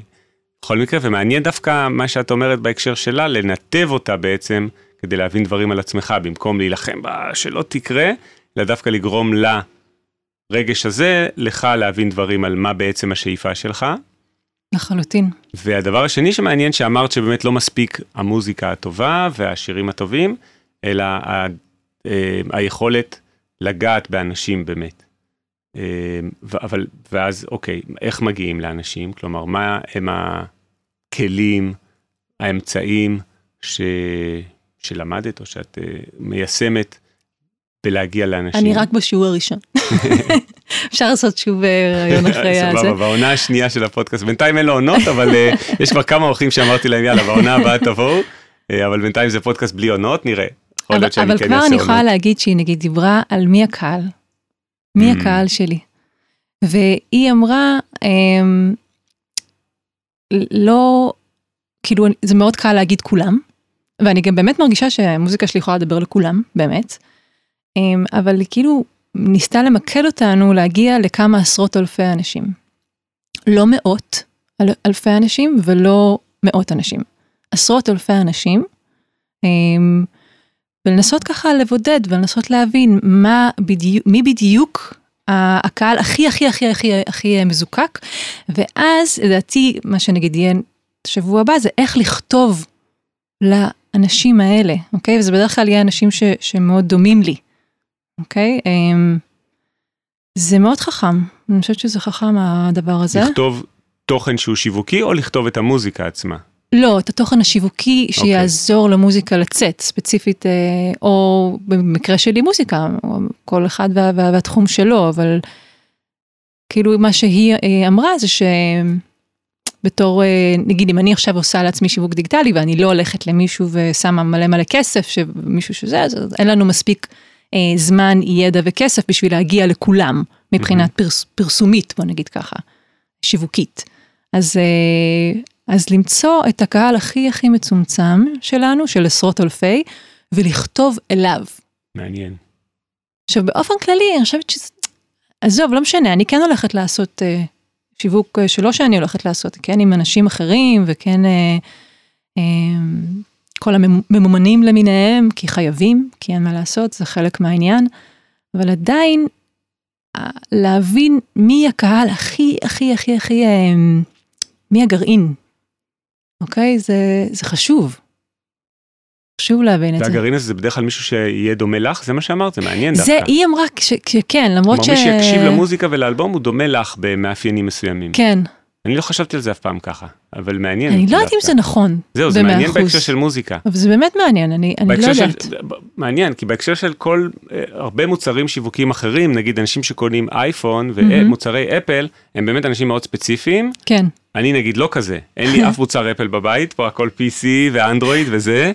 בכל מקרה, ומעניין דווקא מה שאת אומרת בהקשר שלה, לנתב אותה בעצם כדי להבין דברים על עצמך, במקום להילחם בה שלא תקרה, אלא דווקא לגרום לרגש הזה, לך להבין דברים על מה בעצם השאיפה שלך. לחלוטין. והדבר השני שמעניין שאמרת שבאמת לא מספיק המוזיקה הטובה והשירים הטובים, אלא ה, אה, היכולת לגעת באנשים באמת. אה, אבל, ואז אוקיי, איך מגיעים לאנשים? כלומר, מה הם הכלים, האמצעים ש, שלמדת או שאת אה, מיישמת בלהגיע לאנשים? אני רק בשיעור הראשון. אפשר לעשות שוב אה, רעיון אחרי הזה. סבבה, בעונה השנייה של הפודקאסט, בינתיים אין לו עונות, אבל יש כבר כמה אורחים שאמרתי להם, יאללה, בעונה הבאה תבואו, אבל בינתיים זה פודקאסט בלי עונות, נראה. אבל, אבל כן כבר אני יכולה להגיד שהיא נגיד דיברה על מי הקהל, מי mm. הקהל שלי. והיא אמרה, אמ, לא, כאילו זה מאוד קל להגיד כולם, ואני גם באמת מרגישה שהמוזיקה שלי יכולה לדבר לכולם, באמת, אמ, אבל כאילו ניסתה למקד אותנו להגיע לכמה עשרות אלפי אנשים. לא מאות אל, אלפי אנשים ולא מאות אנשים. עשרות אלפי אנשים. אמ, ולנסות ככה לבודד ולנסות להבין מה בדיוק, מי בדיוק הקהל הכי הכי הכי הכי הכי מזוקק. ואז לדעתי מה שנגיד יהיה שבוע הבא זה איך לכתוב לאנשים האלה, אוקיי? וזה בדרך כלל יהיה אנשים ש, שמאוד דומים לי. אוקיי? אמ, זה מאוד חכם, אני חושבת שזה חכם הדבר הזה. לכתוב תוכן שהוא שיווקי או לכתוב את המוזיקה עצמה? לא, את התוכן השיווקי אוקיי. שיעזור okay. למוזיקה לצאת, ספציפית, אה, או במקרה שלי מוזיקה, כל אחד וה, וה, והתחום שלו, אבל כאילו מה שהיא אה, אמרה זה שבתור, אה, נגיד אם אני עכשיו עושה לעצמי שיווק דיגיטלי ואני לא הולכת למישהו ושמה מלא מלא כסף, שמישהו שזה, אז אין לנו מספיק אה, זמן, ידע וכסף בשביל להגיע לכולם, מבחינת פרס, פרסומית, בוא נגיד ככה, שיווקית. אז, אה, אז למצוא את הקהל הכי הכי מצומצם שלנו, של עשרות אלפי, ולכתוב אליו. מעניין. עכשיו באופן כללי, אני חושבת שזה, עזוב, לא משנה, אני כן הולכת לעשות אה, שיווק אה, שלא שאני הולכת לעשות, כן, עם אנשים אחרים, וכן... אה, אה, כל הממומנים למיניהם, כי חייבים, כי אין מה לעשות, זה חלק מהעניין, אבל עדיין להבין מי הקהל הכי, הכי, הכי, הכי, אמ, מי הגרעין, אוקיי? זה, זה חשוב. חשוב להבין את זה. והגרעין הזה זה בדרך כלל מישהו שיהיה דומה לך? זה מה שאמרת? זה מעניין דווקא. זה, היא אמרה שכן, למרות ש... כלומר, מי שיקשיב למוזיקה ולאלבום הוא דומה לך במאפיינים מסוימים. כן, אני לא חשבתי על זה אף פעם ככה, אבל מעניין. אני לא יודעת אם זה נכון. זהו, זה מעניין בהקשר של מוזיקה. אבל זה באמת מעניין, אני, אני לא יודעת. של, מעניין, כי בהקשר של כל, אה, הרבה מוצרים שיווקיים אחרים, נגיד אנשים שקונים אייפון ומוצרי אפל, הם באמת אנשים מאוד ספציפיים. כן. אני נגיד לא כזה, אין לי אף מוצר אפל בבית, פה הכל PC ואנדרואיד וזה.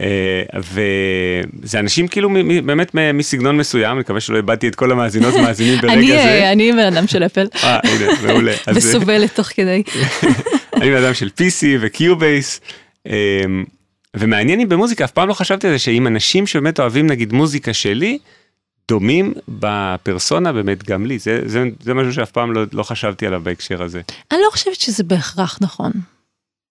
אה, וזה אנשים כאילו באמת מסגנון מסוים, אני מקווה שלא איבדתי את כל המאזינות מאזינים ברגע זה. אני בן אדם של אפל. אה, הנה, מעולה. וסובלת תוך כדי. אני בן אדם של PC ו Cubase. אמ, ומעניין לי במוזיקה, אף פעם לא חשבתי על זה שאם אנשים שבאמת אוהבים נגיד מוזיקה שלי, דומים בפרסונה באמת גם לי, זה, זה, זה משהו שאף פעם לא, לא חשבתי עליו בהקשר הזה. אני לא חושבת שזה בהכרח נכון.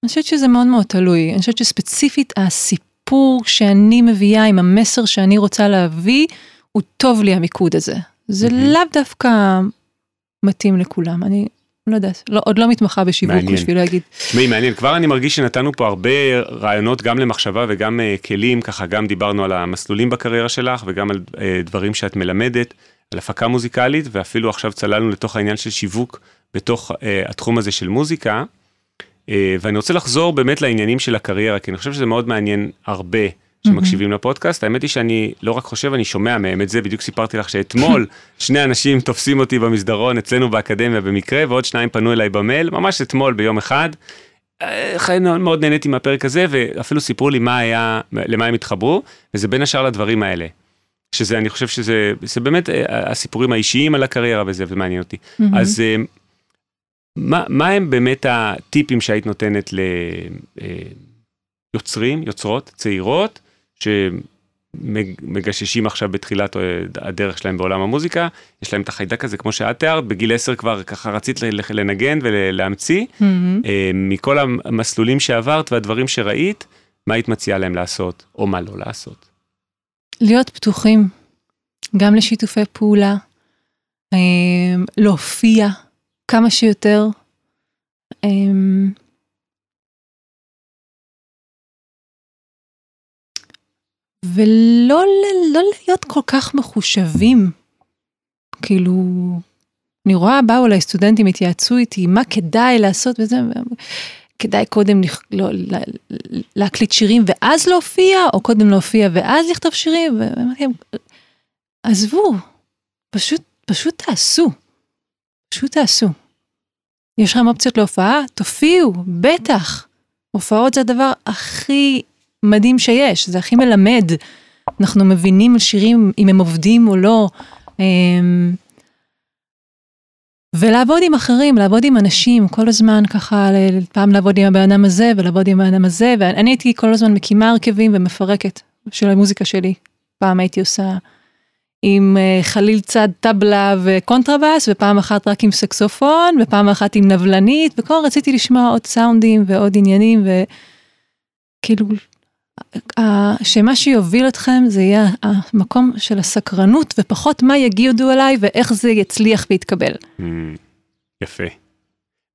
אני חושבת שזה מאוד מאוד תלוי, אני חושבת שספציפית הסיפור. הסיפור שאני מביאה עם המסר שאני רוצה להביא, הוא טוב לי המיקוד הזה. זה mm-hmm. לאו דווקא מתאים לכולם, אני לא יודעת, לא, עוד לא מתמחה בשיווק מעניין. בשביל להגיד. תשמעי, מעניין, כבר אני מרגיש שנתנו פה הרבה רעיונות גם למחשבה וגם uh, כלים, ככה גם דיברנו על המסלולים בקריירה שלך וגם על uh, דברים שאת מלמדת, על הפקה מוזיקלית, ואפילו עכשיו צללנו לתוך העניין של שיווק בתוך uh, התחום הזה של מוזיקה. אה, ואני רוצה לחזור באמת לעניינים של הקריירה, כי אני חושב שזה מאוד מעניין הרבה שמקשיבים mm-hmm. לפודקאסט. האמת היא שאני לא רק חושב, אני שומע מהם את זה, בדיוק סיפרתי לך שאתמול שני אנשים תופסים אותי במסדרון אצלנו באקדמיה במקרה, ועוד שניים פנו אליי במייל, ממש אתמול ביום אחד. אה, מאוד נהניתי מהפרק הזה, ואפילו סיפרו לי מה היה, למה הם התחברו, וזה בין השאר לדברים האלה. שזה, אני חושב שזה, זה באמת אה, הסיפורים האישיים על הקריירה וזה, ומעניין אותי. Mm-hmm. אז מה, מה הם באמת הטיפים שהיית נותנת ליוצרים, יוצרות, צעירות, שמגששים עכשיו בתחילת הדרך שלהם בעולם המוזיקה, יש להם את החיידק הזה, כמו שאת תיארת, בגיל 10 כבר ככה רצית לנגן ולהמציא, mm-hmm. מכל המסלולים שעברת והדברים שראית, מה היית מציעה להם לעשות, או מה לא לעשות? להיות פתוחים, גם לשיתופי פעולה, להופיע כמה שיותר. ולא לא להיות כל כך מחושבים. כאילו, אני רואה, באו אליי סטודנטים, התייעצו איתי, מה כדאי לעשות וזה, כדאי קודם לא, להקליט שירים ואז להופיע, או קודם להופיע ואז לכתוב שירים, ואמרתי להם, עזבו, פשוט, פשוט תעשו, פשוט תעשו. יש לכם אופציות להופעה? תופיעו, בטח. הופעות זה הדבר הכי מדהים שיש, זה הכי מלמד. אנחנו מבינים שירים אם הם עובדים או לא. אמ, ולעבוד עם אחרים, לעבוד עם אנשים, כל הזמן ככה, פעם לעבוד עם הבן אדם הזה ולעבוד עם הבן אדם הזה, ואני הייתי כל הזמן מקימה הרכבים ומפרקת של המוזיקה שלי. פעם הייתי עושה עם אה, חליל צד טבלה וקונטרבאס, ופעם אחת רק עם סקסופון, ופעם אחת עם נבלנית, וכל רציתי לשמוע עוד סאונדים ועוד עניינים, וכאילו שמה שיוביל אתכם זה יהיה המקום של הסקרנות ופחות מה יגידו עליי ואיך זה יצליח ויתקבל. Mm, יפה.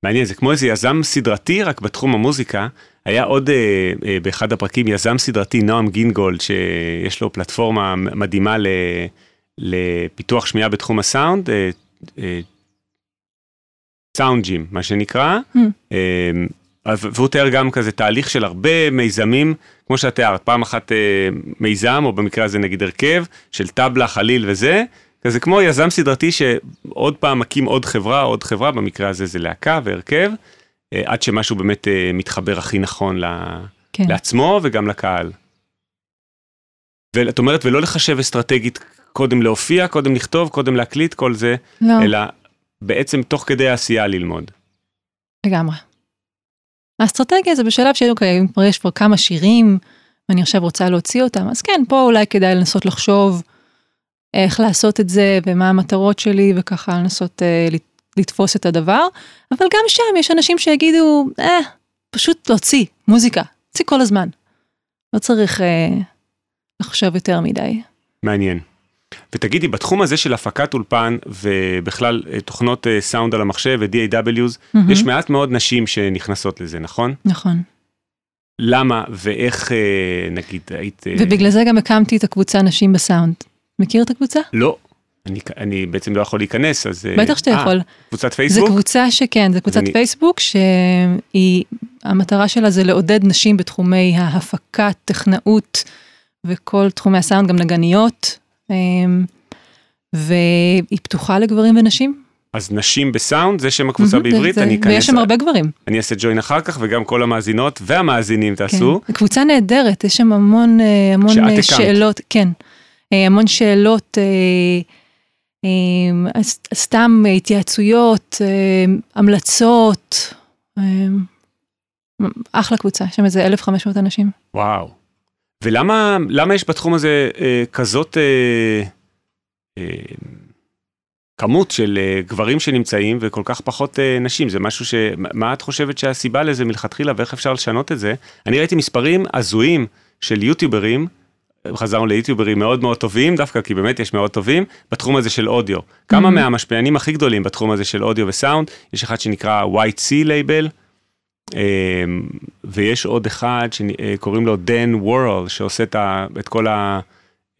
מעניין, זה כמו איזה יזם סדרתי, רק בתחום המוזיקה. היה עוד אה, אה, באחד הפרקים יזם סדרתי, נועם גינגולד, שיש לו פלטפורמה מדהימה ל, לפיתוח שמיעה בתחום הסאונד, אה, אה, סאונד ג'ים, מה שנקרא. Mm. והוא תיאר גם כזה תהליך של הרבה מיזמים, כמו שאת תיארת, פעם אחת מיזם, או במקרה הזה נגיד הרכב, של טבלה, חליל וזה, כזה כמו יזם סדרתי שעוד פעם מקים עוד חברה, עוד חברה, במקרה הזה זה להקה והרכב, עד שמשהו באמת מתחבר הכי נכון כן. לעצמו וגם לקהל. ואת אומרת, ולא לחשב אסטרטגית קודם להופיע, קודם לכתוב, קודם להקליט, כל זה, לא. אלא בעצם תוך כדי העשייה ללמוד. לגמרי. האסטרטגיה זה בשלב של אוקיי, כבר יש כבר כמה שירים, ואני עכשיו רוצה להוציא אותם, אז כן, פה אולי כדאי לנסות לחשוב איך לעשות את זה, ומה המטרות שלי, וככה לנסות אה, לתפוס את הדבר, אבל גם שם יש אנשים שיגידו, אה, פשוט להוציא מוזיקה, להוציא כל הזמן. לא צריך אה, לחשוב יותר מדי. מעניין. ותגידי, בתחום הזה של הפקת אולפן ובכלל אה, תוכנות אה, סאונד על המחשב ו-DAWs, mm-hmm. יש מעט מאוד נשים שנכנסות לזה, נכון? נכון. למה ואיך אה, נגיד היית... ובגלל זה גם הקמתי את הקבוצה נשים בסאונד. מכיר את הקבוצה? לא. אני, אני בעצם לא יכול להיכנס, אז... בטח שאתה 아, יכול. קבוצת פייסבוק? זו קבוצה שכן, זו קבוצת אני... פייסבוק שהיא, המטרה שלה זה לעודד נשים בתחומי ההפקה, טכנאות וכל תחומי הסאונד, גם נגניות, והיא פתוחה לגברים ונשים. אז נשים בסאונד, זה שם הקבוצה בעברית, אני אכנס... ויש שם הרבה גברים. אני אעשה ג'וין אחר כך, וגם כל המאזינות והמאזינים תעשו. כן, קבוצה נהדרת, יש שם המון, אה, המון אה, שאלות, כן, אה, המון שאלות, סתם התייעצויות, המלצות, אחלה קבוצה, יש שם איזה 1,500 אנשים. וואו. ולמה יש בתחום הזה אה, כזאת אה, אה, כמות של אה, גברים שנמצאים וכל כך פחות אה, נשים? זה משהו ש... מה את חושבת שהסיבה לזה מלכתחילה ואיך אפשר לשנות את זה? אני ראיתי מספרים הזויים של יוטיוברים, חזרנו ליוטיוברים מאוד מאוד טובים, דווקא כי באמת יש מאוד טובים, בתחום הזה של אודיו. Mm-hmm. כמה מהמשפיענים הכי גדולים בתחום הזה של אודיו וסאונד, יש אחד שנקרא YC לייבל, ויש עוד אחד שקוראים לו Dan Worrall, שעושה את כל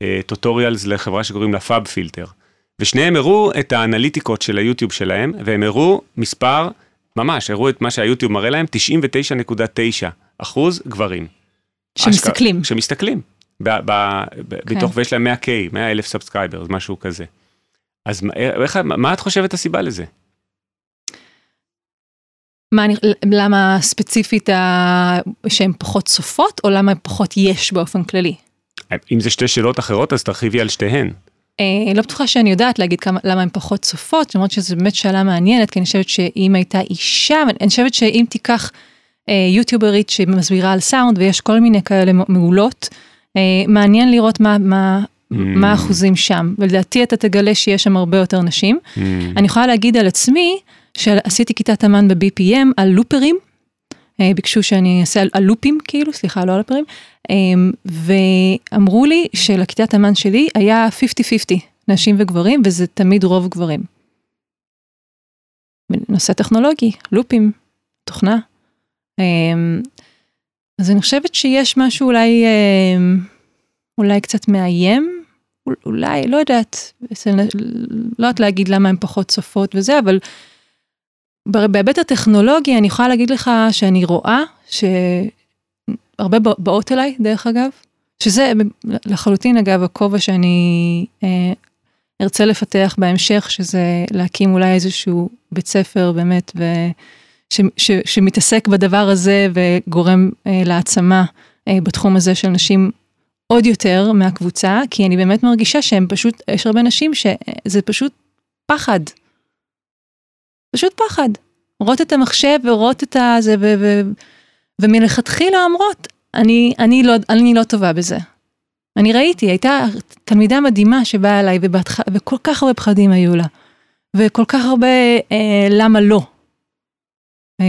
ה tutorials לחברה שקוראים לה FabFilter. ושניהם הראו את האנליטיקות של היוטיוב שלהם, והם הראו מספר, ממש, הראו את מה שהיוטיוב מראה להם, 99.9 אחוז גברים. שמסתכלים. שמסתכלים. ב, ב, ב, okay. כן. בתוך, ויש להם 100K, 100 אלף subscriber, משהו כזה. אז איך, מה את חושבת הסיבה לזה? מה אני, למה ספציפית שהן פחות צופות, או למה פחות יש באופן כללי? אם זה שתי שאלות אחרות, אז תרחיבי על שתיהן. אה, לא בטוחה שאני יודעת להגיד כמה, למה הן פחות צופות, למרות שזו באמת שאלה מעניינת, כי אני חושבת שאם הייתה אישה, אני חושבת שאם תיקח אה, יוטיוברית שמסבירה על סאונד, ויש כל מיני כאלה מעולות, אה, מעניין לראות מה, מה, mm. מה האחוזים שם, ולדעתי אתה תגלה שיש שם הרבה יותר נשים. Mm. אני יכולה להגיד על עצמי, שעשיתי כיתת אמן ב-BPM על לופרים, אה, ביקשו שאני אעשה על, לופים כאילו, סליחה, לא על לופרים, אה, ואמרו לי שלכיתת אמן שלי היה 50-50, נשים וגברים, וזה תמיד רוב גברים. נושא טכנולוגי, לופים, תוכנה. אה, אז אני חושבת שיש משהו אולי, אולי קצת מאיים, אולי, לא יודעת, לא יודעת להגיד למה הן פחות צופות וזה, אבל בהיבט הטכנולוגי אני יכולה להגיד לך שאני רואה שהרבה באות אליי, דרך אגב, שזה לחלוטין אגב הכובע שאני אה, ארצה לפתח בהמשך, שזה להקים אולי איזשהו בית ספר באמת, ו, ש, ש, שמתעסק בדבר הזה וגורם אה, להעצמה אה, בתחום הזה של נשים עוד יותר מהקבוצה, כי אני באמת מרגישה שהם פשוט, יש הרבה נשים שזה פשוט פחד. פשוט פחד. רואות את המחשב ורואות את הזה, ו, ו, ומלכתחילה אומרות, אני, אני, לא, אני לא טובה בזה. אני ראיתי, הייתה תלמידה מדהימה שבאה אליי, ובהתח... וכל כך הרבה פחדים היו לה, וכל כך הרבה אה, למה לא. אה,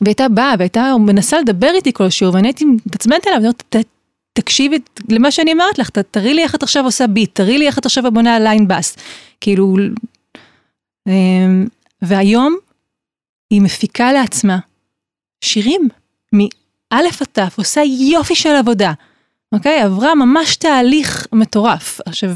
והייתה באה, והייתה מנסה לדבר איתי כל שיעור, ואני הייתי מתעצבנת עליו, ואני אומרת, תקשיבי למה שאני אומרת לך, תראי לי איך את עכשיו עושה ביט, תראי לי איך את עכשיו בונה ליין בס. כאילו, והיום היא מפיקה לעצמה שירים מאלף עד תף, עושה יופי של עבודה, אוקיי? עברה ממש תהליך מטורף. עכשיו,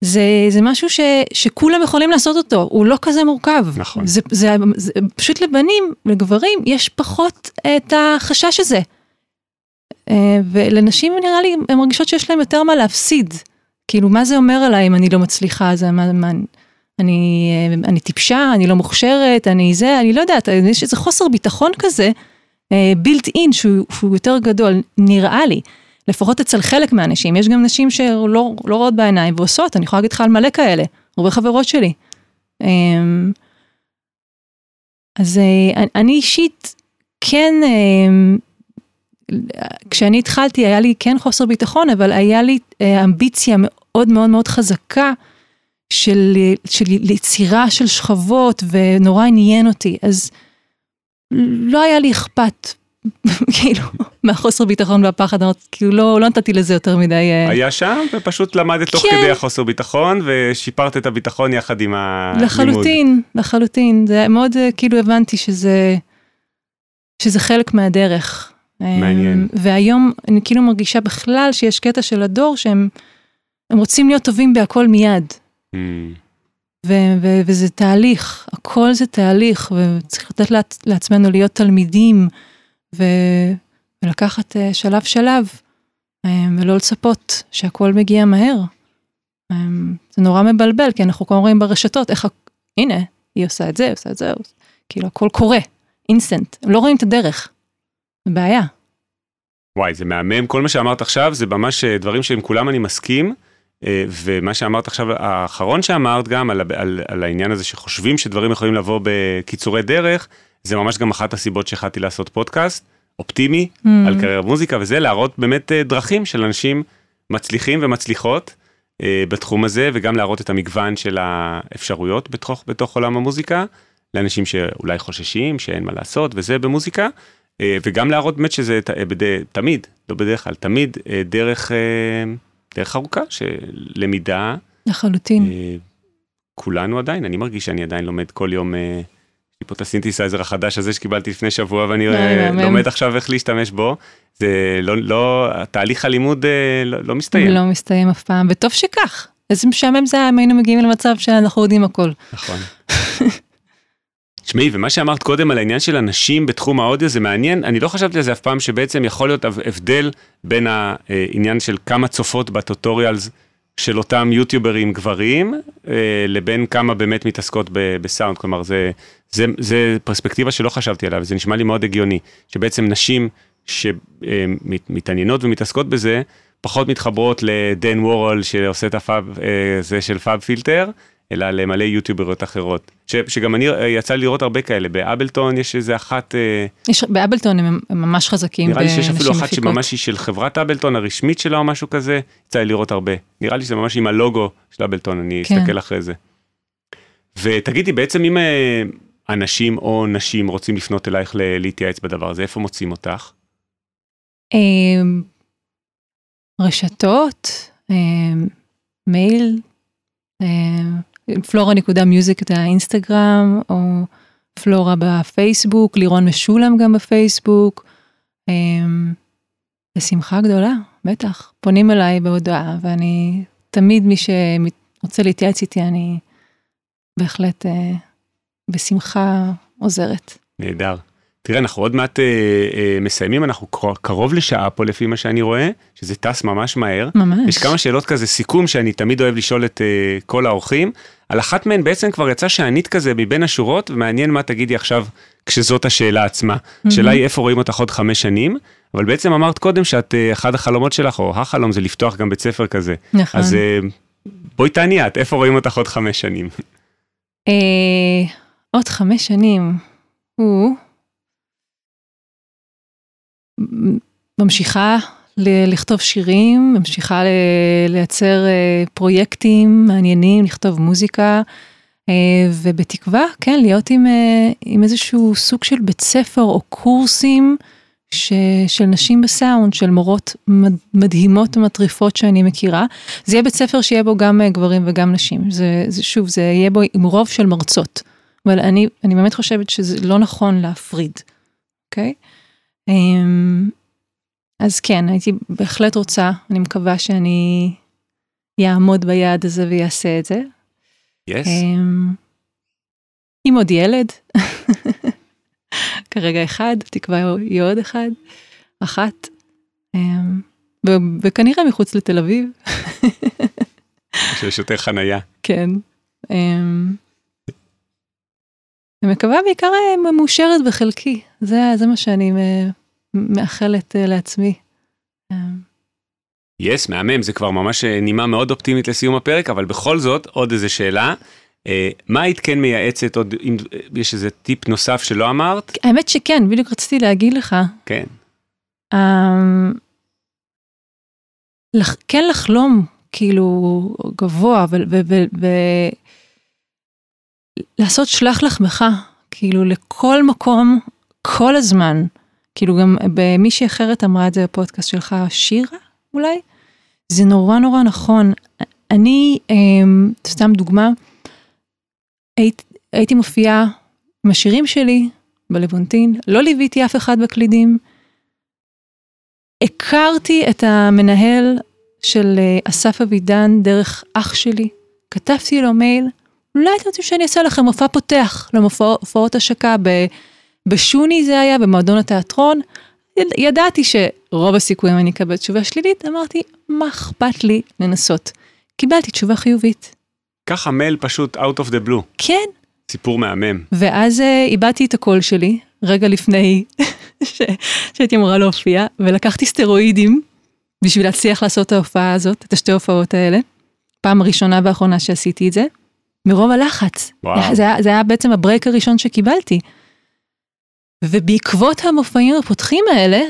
זה, זה משהו ש, שכולם יכולים לעשות אותו, הוא לא כזה מורכב. נכון. זה, זה, זה פשוט לבנים, לגברים, יש פחות את החשש הזה. אה, ולנשים נראה לי, הן מרגישות שיש להן יותר מה להפסיד. כאילו, מה זה אומר עליי אם אני לא מצליחה? זה מה... מה אני, אני טיפשה, אני לא מוכשרת, אני זה, אני לא יודעת, יש איזה חוסר ביטחון כזה, בילט uh, אין, שהוא, שהוא יותר גדול, נראה לי. לפחות אצל חלק מהאנשים, יש גם נשים שלא לא רואות בעיניים ועושות, אני יכולה להגיד לך על מלא כאלה, הרבה חברות שלי. Um, אז uh, אני אישית, כן, uh, כשאני התחלתי היה לי כן חוסר ביטחון, אבל היה לי uh, אמביציה מאוד מאוד מאוד חזקה. של, של יצירה של שכבות ונורא עניין אותי, אז לא היה לי אכפת, כאילו, מהחוסר ביטחון והפחד, כאילו לא, לא נתתי לזה יותר מדי. אה, היה שם ופשוט למדת תוך כן. כדי החוסר ביטחון ושיפרת את הביטחון יחד עם הלימוד. לחלוטין, לחלוטין, זה מאוד אה, כאילו הבנתי שזה, שזה חלק מהדרך. מעניין. והיום אני כאילו מרגישה בכלל שיש קטע של הדור שהם רוצים להיות טובים בהכל מיד. ו- ו- וזה תהליך, הכל זה תהליך, וצריך לתת לעצ- לעצמנו להיות תלמידים, ו- ולקחת uh, שלב שלב, um, ולא לצפות שהכל מגיע מהר. Um, זה נורא מבלבל, כי אנחנו כבר רואים ברשתות, איך, הנה, היא עושה את זה, עושה את זה, כאילו הכל קורה, אינסטנט, הם לא רואים את הדרך, זה בעיה. וואי, זה מהמם, כל מה שאמרת עכשיו זה ממש דברים שעם כולם אני מסכים. אה, ומה שאמרת עכשיו, האחרון שאמרת גם על, על, על העניין הזה שחושבים שדברים יכולים לבוא בקיצורי דרך, זה ממש גם אחת הסיבות שהחלטתי לעשות פודקאסט אופטימי mm. על קריירה מוזיקה וזה להראות באמת אה, דרכים של אנשים מצליחים ומצליחות אה, בתחום הזה וגם להראות את המגוון של האפשרויות בתוך, בתוך עולם המוזיקה לאנשים שאולי חוששים שאין מה לעשות וזה במוזיקה וגם להראות באמת שזה תמיד, לא בדרך כלל, תמיד דרך דרך ארוכה של למידה. לחלוטין. אה, כולנו עדיין, אני מרגיש שאני עדיין לומד כל יום, אה, יש לי פה את הסינתסייזר החדש הזה שקיבלתי לפני שבוע ואני אה, לומד עכשיו איך להשתמש בו. זה לא, לא, תהליך הלימוד לא, לא מסתיים. לא מסתיים אף פעם, וטוב שכך. איזה משעמם זה היה אם היינו מגיעים למצב שאנחנו יודעים הכל. נכון. תשמעי, ומה שאמרת קודם על העניין של אנשים בתחום האודיו זה מעניין, אני לא חשבתי על זה אף פעם שבעצם יכול להיות הבדל בין העניין של כמה צופות בטוטוריאלס של אותם יוטיוברים גברים, אה, לבין כמה באמת מתעסקות בסאונד, כלומר זה, זה, זה פרספקטיבה שלא חשבתי עליו, זה נשמע לי מאוד הגיוני, שבעצם נשים שמתעניינות ומתעסקות בזה, פחות מתחברות לדן וורול שעושה את הפאב, זה של פאב פילטר, אלא למלא יוטיובריות אחרות. ש, שגם אני, יצא לי לראות הרבה כאלה, באבלטון יש איזה אחת... יש, באבלטון הם, ממש חזקים נראה לי שיש אפילו אחת מפיקות. שממש היא של חברת אבלטון הרשמית שלה או משהו כזה, יצא לי לראות הרבה. נראה לי שזה ממש עם הלוגו של אבלטון, אני כן. אסתכל אחרי זה. ותגידי, בעצם אם אנשים או נשים רוצים לפנות אלייך להתייעץ בדבר הזה, איפה מוצאים אותך? אמ, רשתות, אמ, מייל, פלורה נקודה מיוזיק את האינסטגרם, או פלורה בפייסבוק, לירון משולם גם בפייסבוק. אמ, בשמחה גדולה, בטח. פונים אליי בהודעה, ואני, תמיד מי שרוצה להתייעץ איתי, אני בהחלט אה, בשמחה עוזרת. נהדר. תראה, אנחנו עוד מעט אה, אה, מסיימים, אנחנו קרוב לשעה פה לפי מה שאני רואה, שזה טס ממש מהר. ממש. יש כמה שאלות כזה סיכום שאני תמיד אוהב לשאול את אה, כל האורחים. על אחת מהן בעצם כבר יצא שענית כזה מבין השורות, ומעניין מה תגידי עכשיו כשזאת השאלה עצמה. Mm-hmm. השאלה היא איפה רואים אותך עוד חמש שנים, אבל בעצם אמרת קודם שאת, אה, אחד החלומות שלך, או החלום זה לפתוח גם בית ספר כזה. נכון. אז אה, בואי תעני את, איפה רואים אותך עוד חמש שנים? אה, עוד חמש שנים. הוא... ממשיכה לכתוב שירים, ממשיכה לייצר אה, פרויקטים מעניינים, לכתוב מוזיקה, אה, ובתקווה, כן, להיות עם, אה, עם איזשהו סוג של בית ספר או קורסים ש, של נשים בסאונד, של מורות מדהימות ומטריפות שאני מכירה. זה יהיה בית ספר שיהיה בו גם גברים וגם נשים. זה, זה שוב, זה יהיה בו עם רוב של מרצות. אבל אני, אני באמת חושבת שזה לא נכון להפריד, אוקיי? Okay? אמ, אז כן, הייתי בהחלט רוצה, אני מקווה שאני אעמוד ביעד הזה ויעשה את זה. Yes. עם עוד ילד, כרגע אחד, תקווה יהיה עוד אחד, אחת, אמ, וכנראה מחוץ לתל אביב. שיש יותר חנייה. כן. אמ, אני מקווה בעיקר אה, מאושרת בחלקי, זה, זה מה שאני מאחלת אה, לעצמי. יס, yes, מהמם, זה כבר ממש אה, נימה מאוד אופטימית לסיום הפרק, אבל בכל זאת, עוד איזה שאלה. מה היית כן מייעצת עוד, אם יש איזה טיפ נוסף שלא אמרת? האמת שכן, בדיוק רציתי להגיד לך. כן. לח, כן לחלום, כאילו, גבוה, ו... לעשות שלח לחמך, כאילו לכל מקום, כל הזמן. כאילו גם במישהי אחרת אמרה את זה בפודקאסט שלך, שירה אולי? זה נורא נורא נכון. אני, אמ, סתם דוגמה, היית, הייתי מופיעה עם השירים שלי בלוונטין, לא ליוויתי אף אחד בקלידים. הכרתי את המנהל של אה, אסף אבידן דרך אח שלי, כתבתי לו מייל, אולי אתם רוצים שאני אעשה לכם מופע פותח למופעות השקה בשוני זה היה, במועדון התיאטרון. יד, ידעתי שרוב הסיכויים אני אקבל תשובה שלילית, אמרתי, מה אכפת לי לנסות? קיבלתי תשובה חיובית. ככה מייל פשוט out of the blue. כן. סיפור מהמם. ואז uh, איבדתי את הקול שלי, רגע לפני ש... שהייתי אמורה להופיע, ולקחתי סטרואידים בשביל להצליח לעשות את ההופעה הזאת, את השתי ההופעות האלה. פעם הראשונה והאחרונה שעשיתי את זה. מרוב הלחץ. וואו. זה היה, זה היה בעצם הברייק הראשון שקיבלתי. ובעקבות המופעים הפותחים האלה,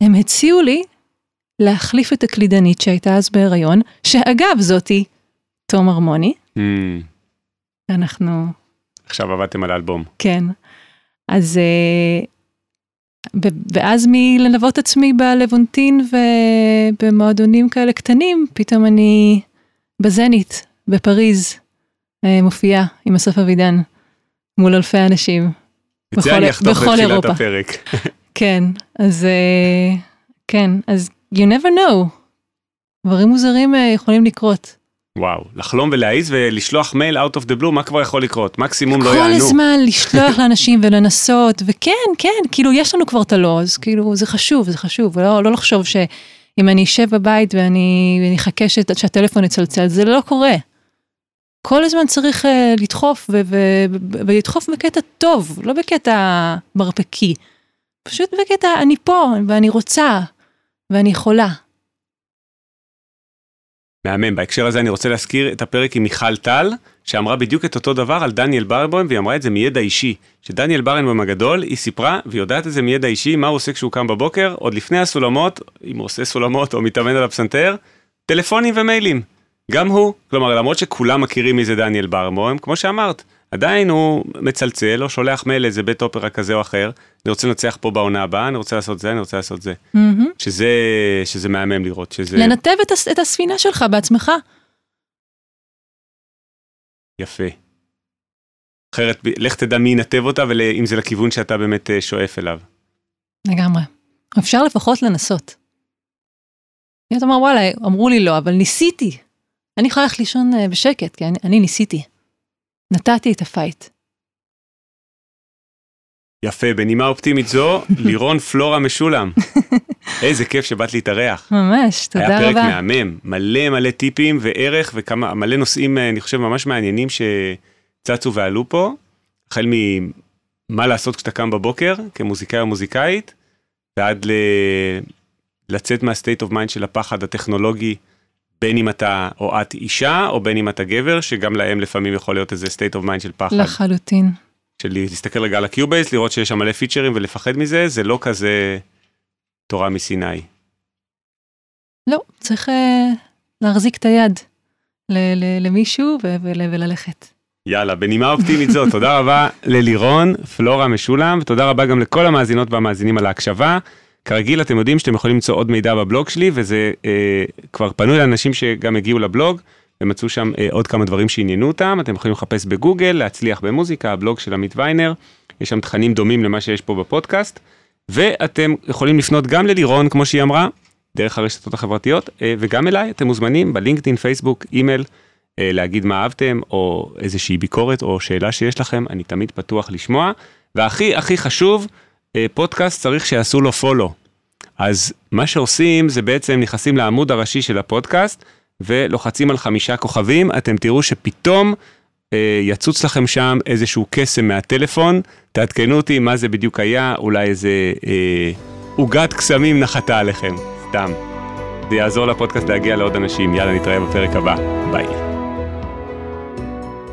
הם הציעו לי להחליף את הקלידנית שהייתה אז בהיריון, שאגב זאתי תום הרמוני. Mm. אנחנו... עכשיו עבדתם על האלבום. כן. אז... אה, ואז מלנבות עצמי בלוונטין ובמועדונים כאלה קטנים, פתאום אני בזנית, בפריז, מופיעה עם אסף אבידן מול אלפי אנשים. את זה אני אחתוך בתחילת הפרק. כן, אז אה, כן, אז you never know. דברים מוזרים אה, יכולים לקרות. וואו, לחלום ולהעיז ולשלוח מייל out of the blue, מה כבר יכול לקרות? מקסימום לא יענו. כל הזמן לשלוח לאנשים ולנסות, וכן, כן, כאילו יש לנו כבר את הלוז, כאילו זה חשוב, זה חשוב, ולא לא לחשוב שאם אני אשב בבית ואני אחכה שהטלפון יצלצל, זה לא קורה. כל הזמן צריך uh, לדחוף ולדחוף בקטע טוב, לא בקטע מרפקי. פשוט בקטע אני פה ואני רוצה ואני יכולה. מהמם. בהקשר הזה אני רוצה להזכיר את הפרק עם מיכל טל, שאמרה בדיוק את אותו דבר על דניאל ברנבוים, והיא אמרה את זה מידע אישי. שדניאל ברנבוים הגדול, היא סיפרה, והיא יודעת את זה מידע אישי, מה הוא עושה כשהוא קם בבוקר, עוד לפני הסולמות, אם הוא עושה סולמות או מתאמן על הפסנתר, טלפונים ומיילים. גם הוא, כלומר למרות שכולם מכירים מי זה דניאל ברנבוים, כמו שאמרת, עדיין הוא מצלצל או שולח מייל לאיזה בית אופרה כזה או אחר, אני רוצה לנצח פה בעונה הבאה, אני רוצה לעשות זה, אני רוצה לעשות זה. Mm-hmm. שזה, שזה מהמם לראות, שזה... לנתב את, הס- את הספינה שלך בעצמך. יפה. אחרת, לך תדע מי ינתב אותה ואם זה לכיוון שאתה באמת אה, שואף אליו. לגמרי. אפשר לפחות לנסות. אתה אומר, וואלה, אמרו לי לא, אבל ניסיתי. אני יכולה ללכת לישון אה, בשקט, כי אני, אני ניסיתי. נתתי את הפייט. יפה, בנימה אופטימית זו, לירון פלורה משולם. איזה כיף שבאת להתארח. ממש, תודה היה פרק רבה. מהמם, מלא מלא טיפים וערך וכמה, מלא נושאים, אה, אני חושב, ממש מעניינים שצצו ועלו פה. החל ממה לעשות כשאתה קם בבוקר, כמוזיקאי או מוזיקאית, ועד ל... לצאת מה-state of mind של הפחד הטכנולוגי, בין אם אתה או את אישה, או בין אם אתה גבר, שגם להם לפעמים יכול להיות איזה state of mind של פחד. לחלוטין. של להסתכל רגע על הקיובייס, לראות שיש שם מלא פיצ'רים ולפחד מזה, זה לא כזה תורה מסיני. לא, צריך אה, להחזיק את היד ל- ל- למישהו ו- וללכת. יאללה, בנימה אופטימית זאת, תודה רבה ללירון, פלורה משולם, ותודה רבה גם לכל המאזינות והמאזינים על ההקשבה. כרגיל, אתם יודעים שאתם יכולים למצוא עוד מידע בבלוג שלי, וזה אה, כבר פנו אל אנשים שגם הגיעו לבלוג, ומצאו שם אה, עוד כמה דברים שעניינו אותם. אתם יכולים לחפש בגוגל, להצליח במוזיקה, הבלוג של עמית ויינר, יש שם תכנים דומים למה שיש פה בפודקאסט, ואתם יכולים לפנות גם ללירון, כמו שהיא אמרה, דרך הרשתות החברתיות, אה, וגם אליי, אתם מוזמנים בלינקדאין, פייסבוק, אימייל. אה, להגיד מה אהבתם, או איזושהי ביקורת או שאלה שיש לכם, אני תמיד פתוח לשמוע. והכי הכי חשוב, פודקאסט צריך שיעשו לו פולו. אז מה שעושים זה בעצם נכנסים לעמוד הראשי של הפודקאסט, ולוחצים על חמישה כוכבים, אתם תראו שפתאום אה, יצוץ לכם שם איזשהו קסם מהטלפון, תעדכנו אותי מה זה בדיוק היה, אולי איזה אה, עוגת קסמים נחתה עליכם, סתם. זה יעזור לפודקאסט להגיע לעוד אנשים, יאללה נתראה בפרק הבא, ביי.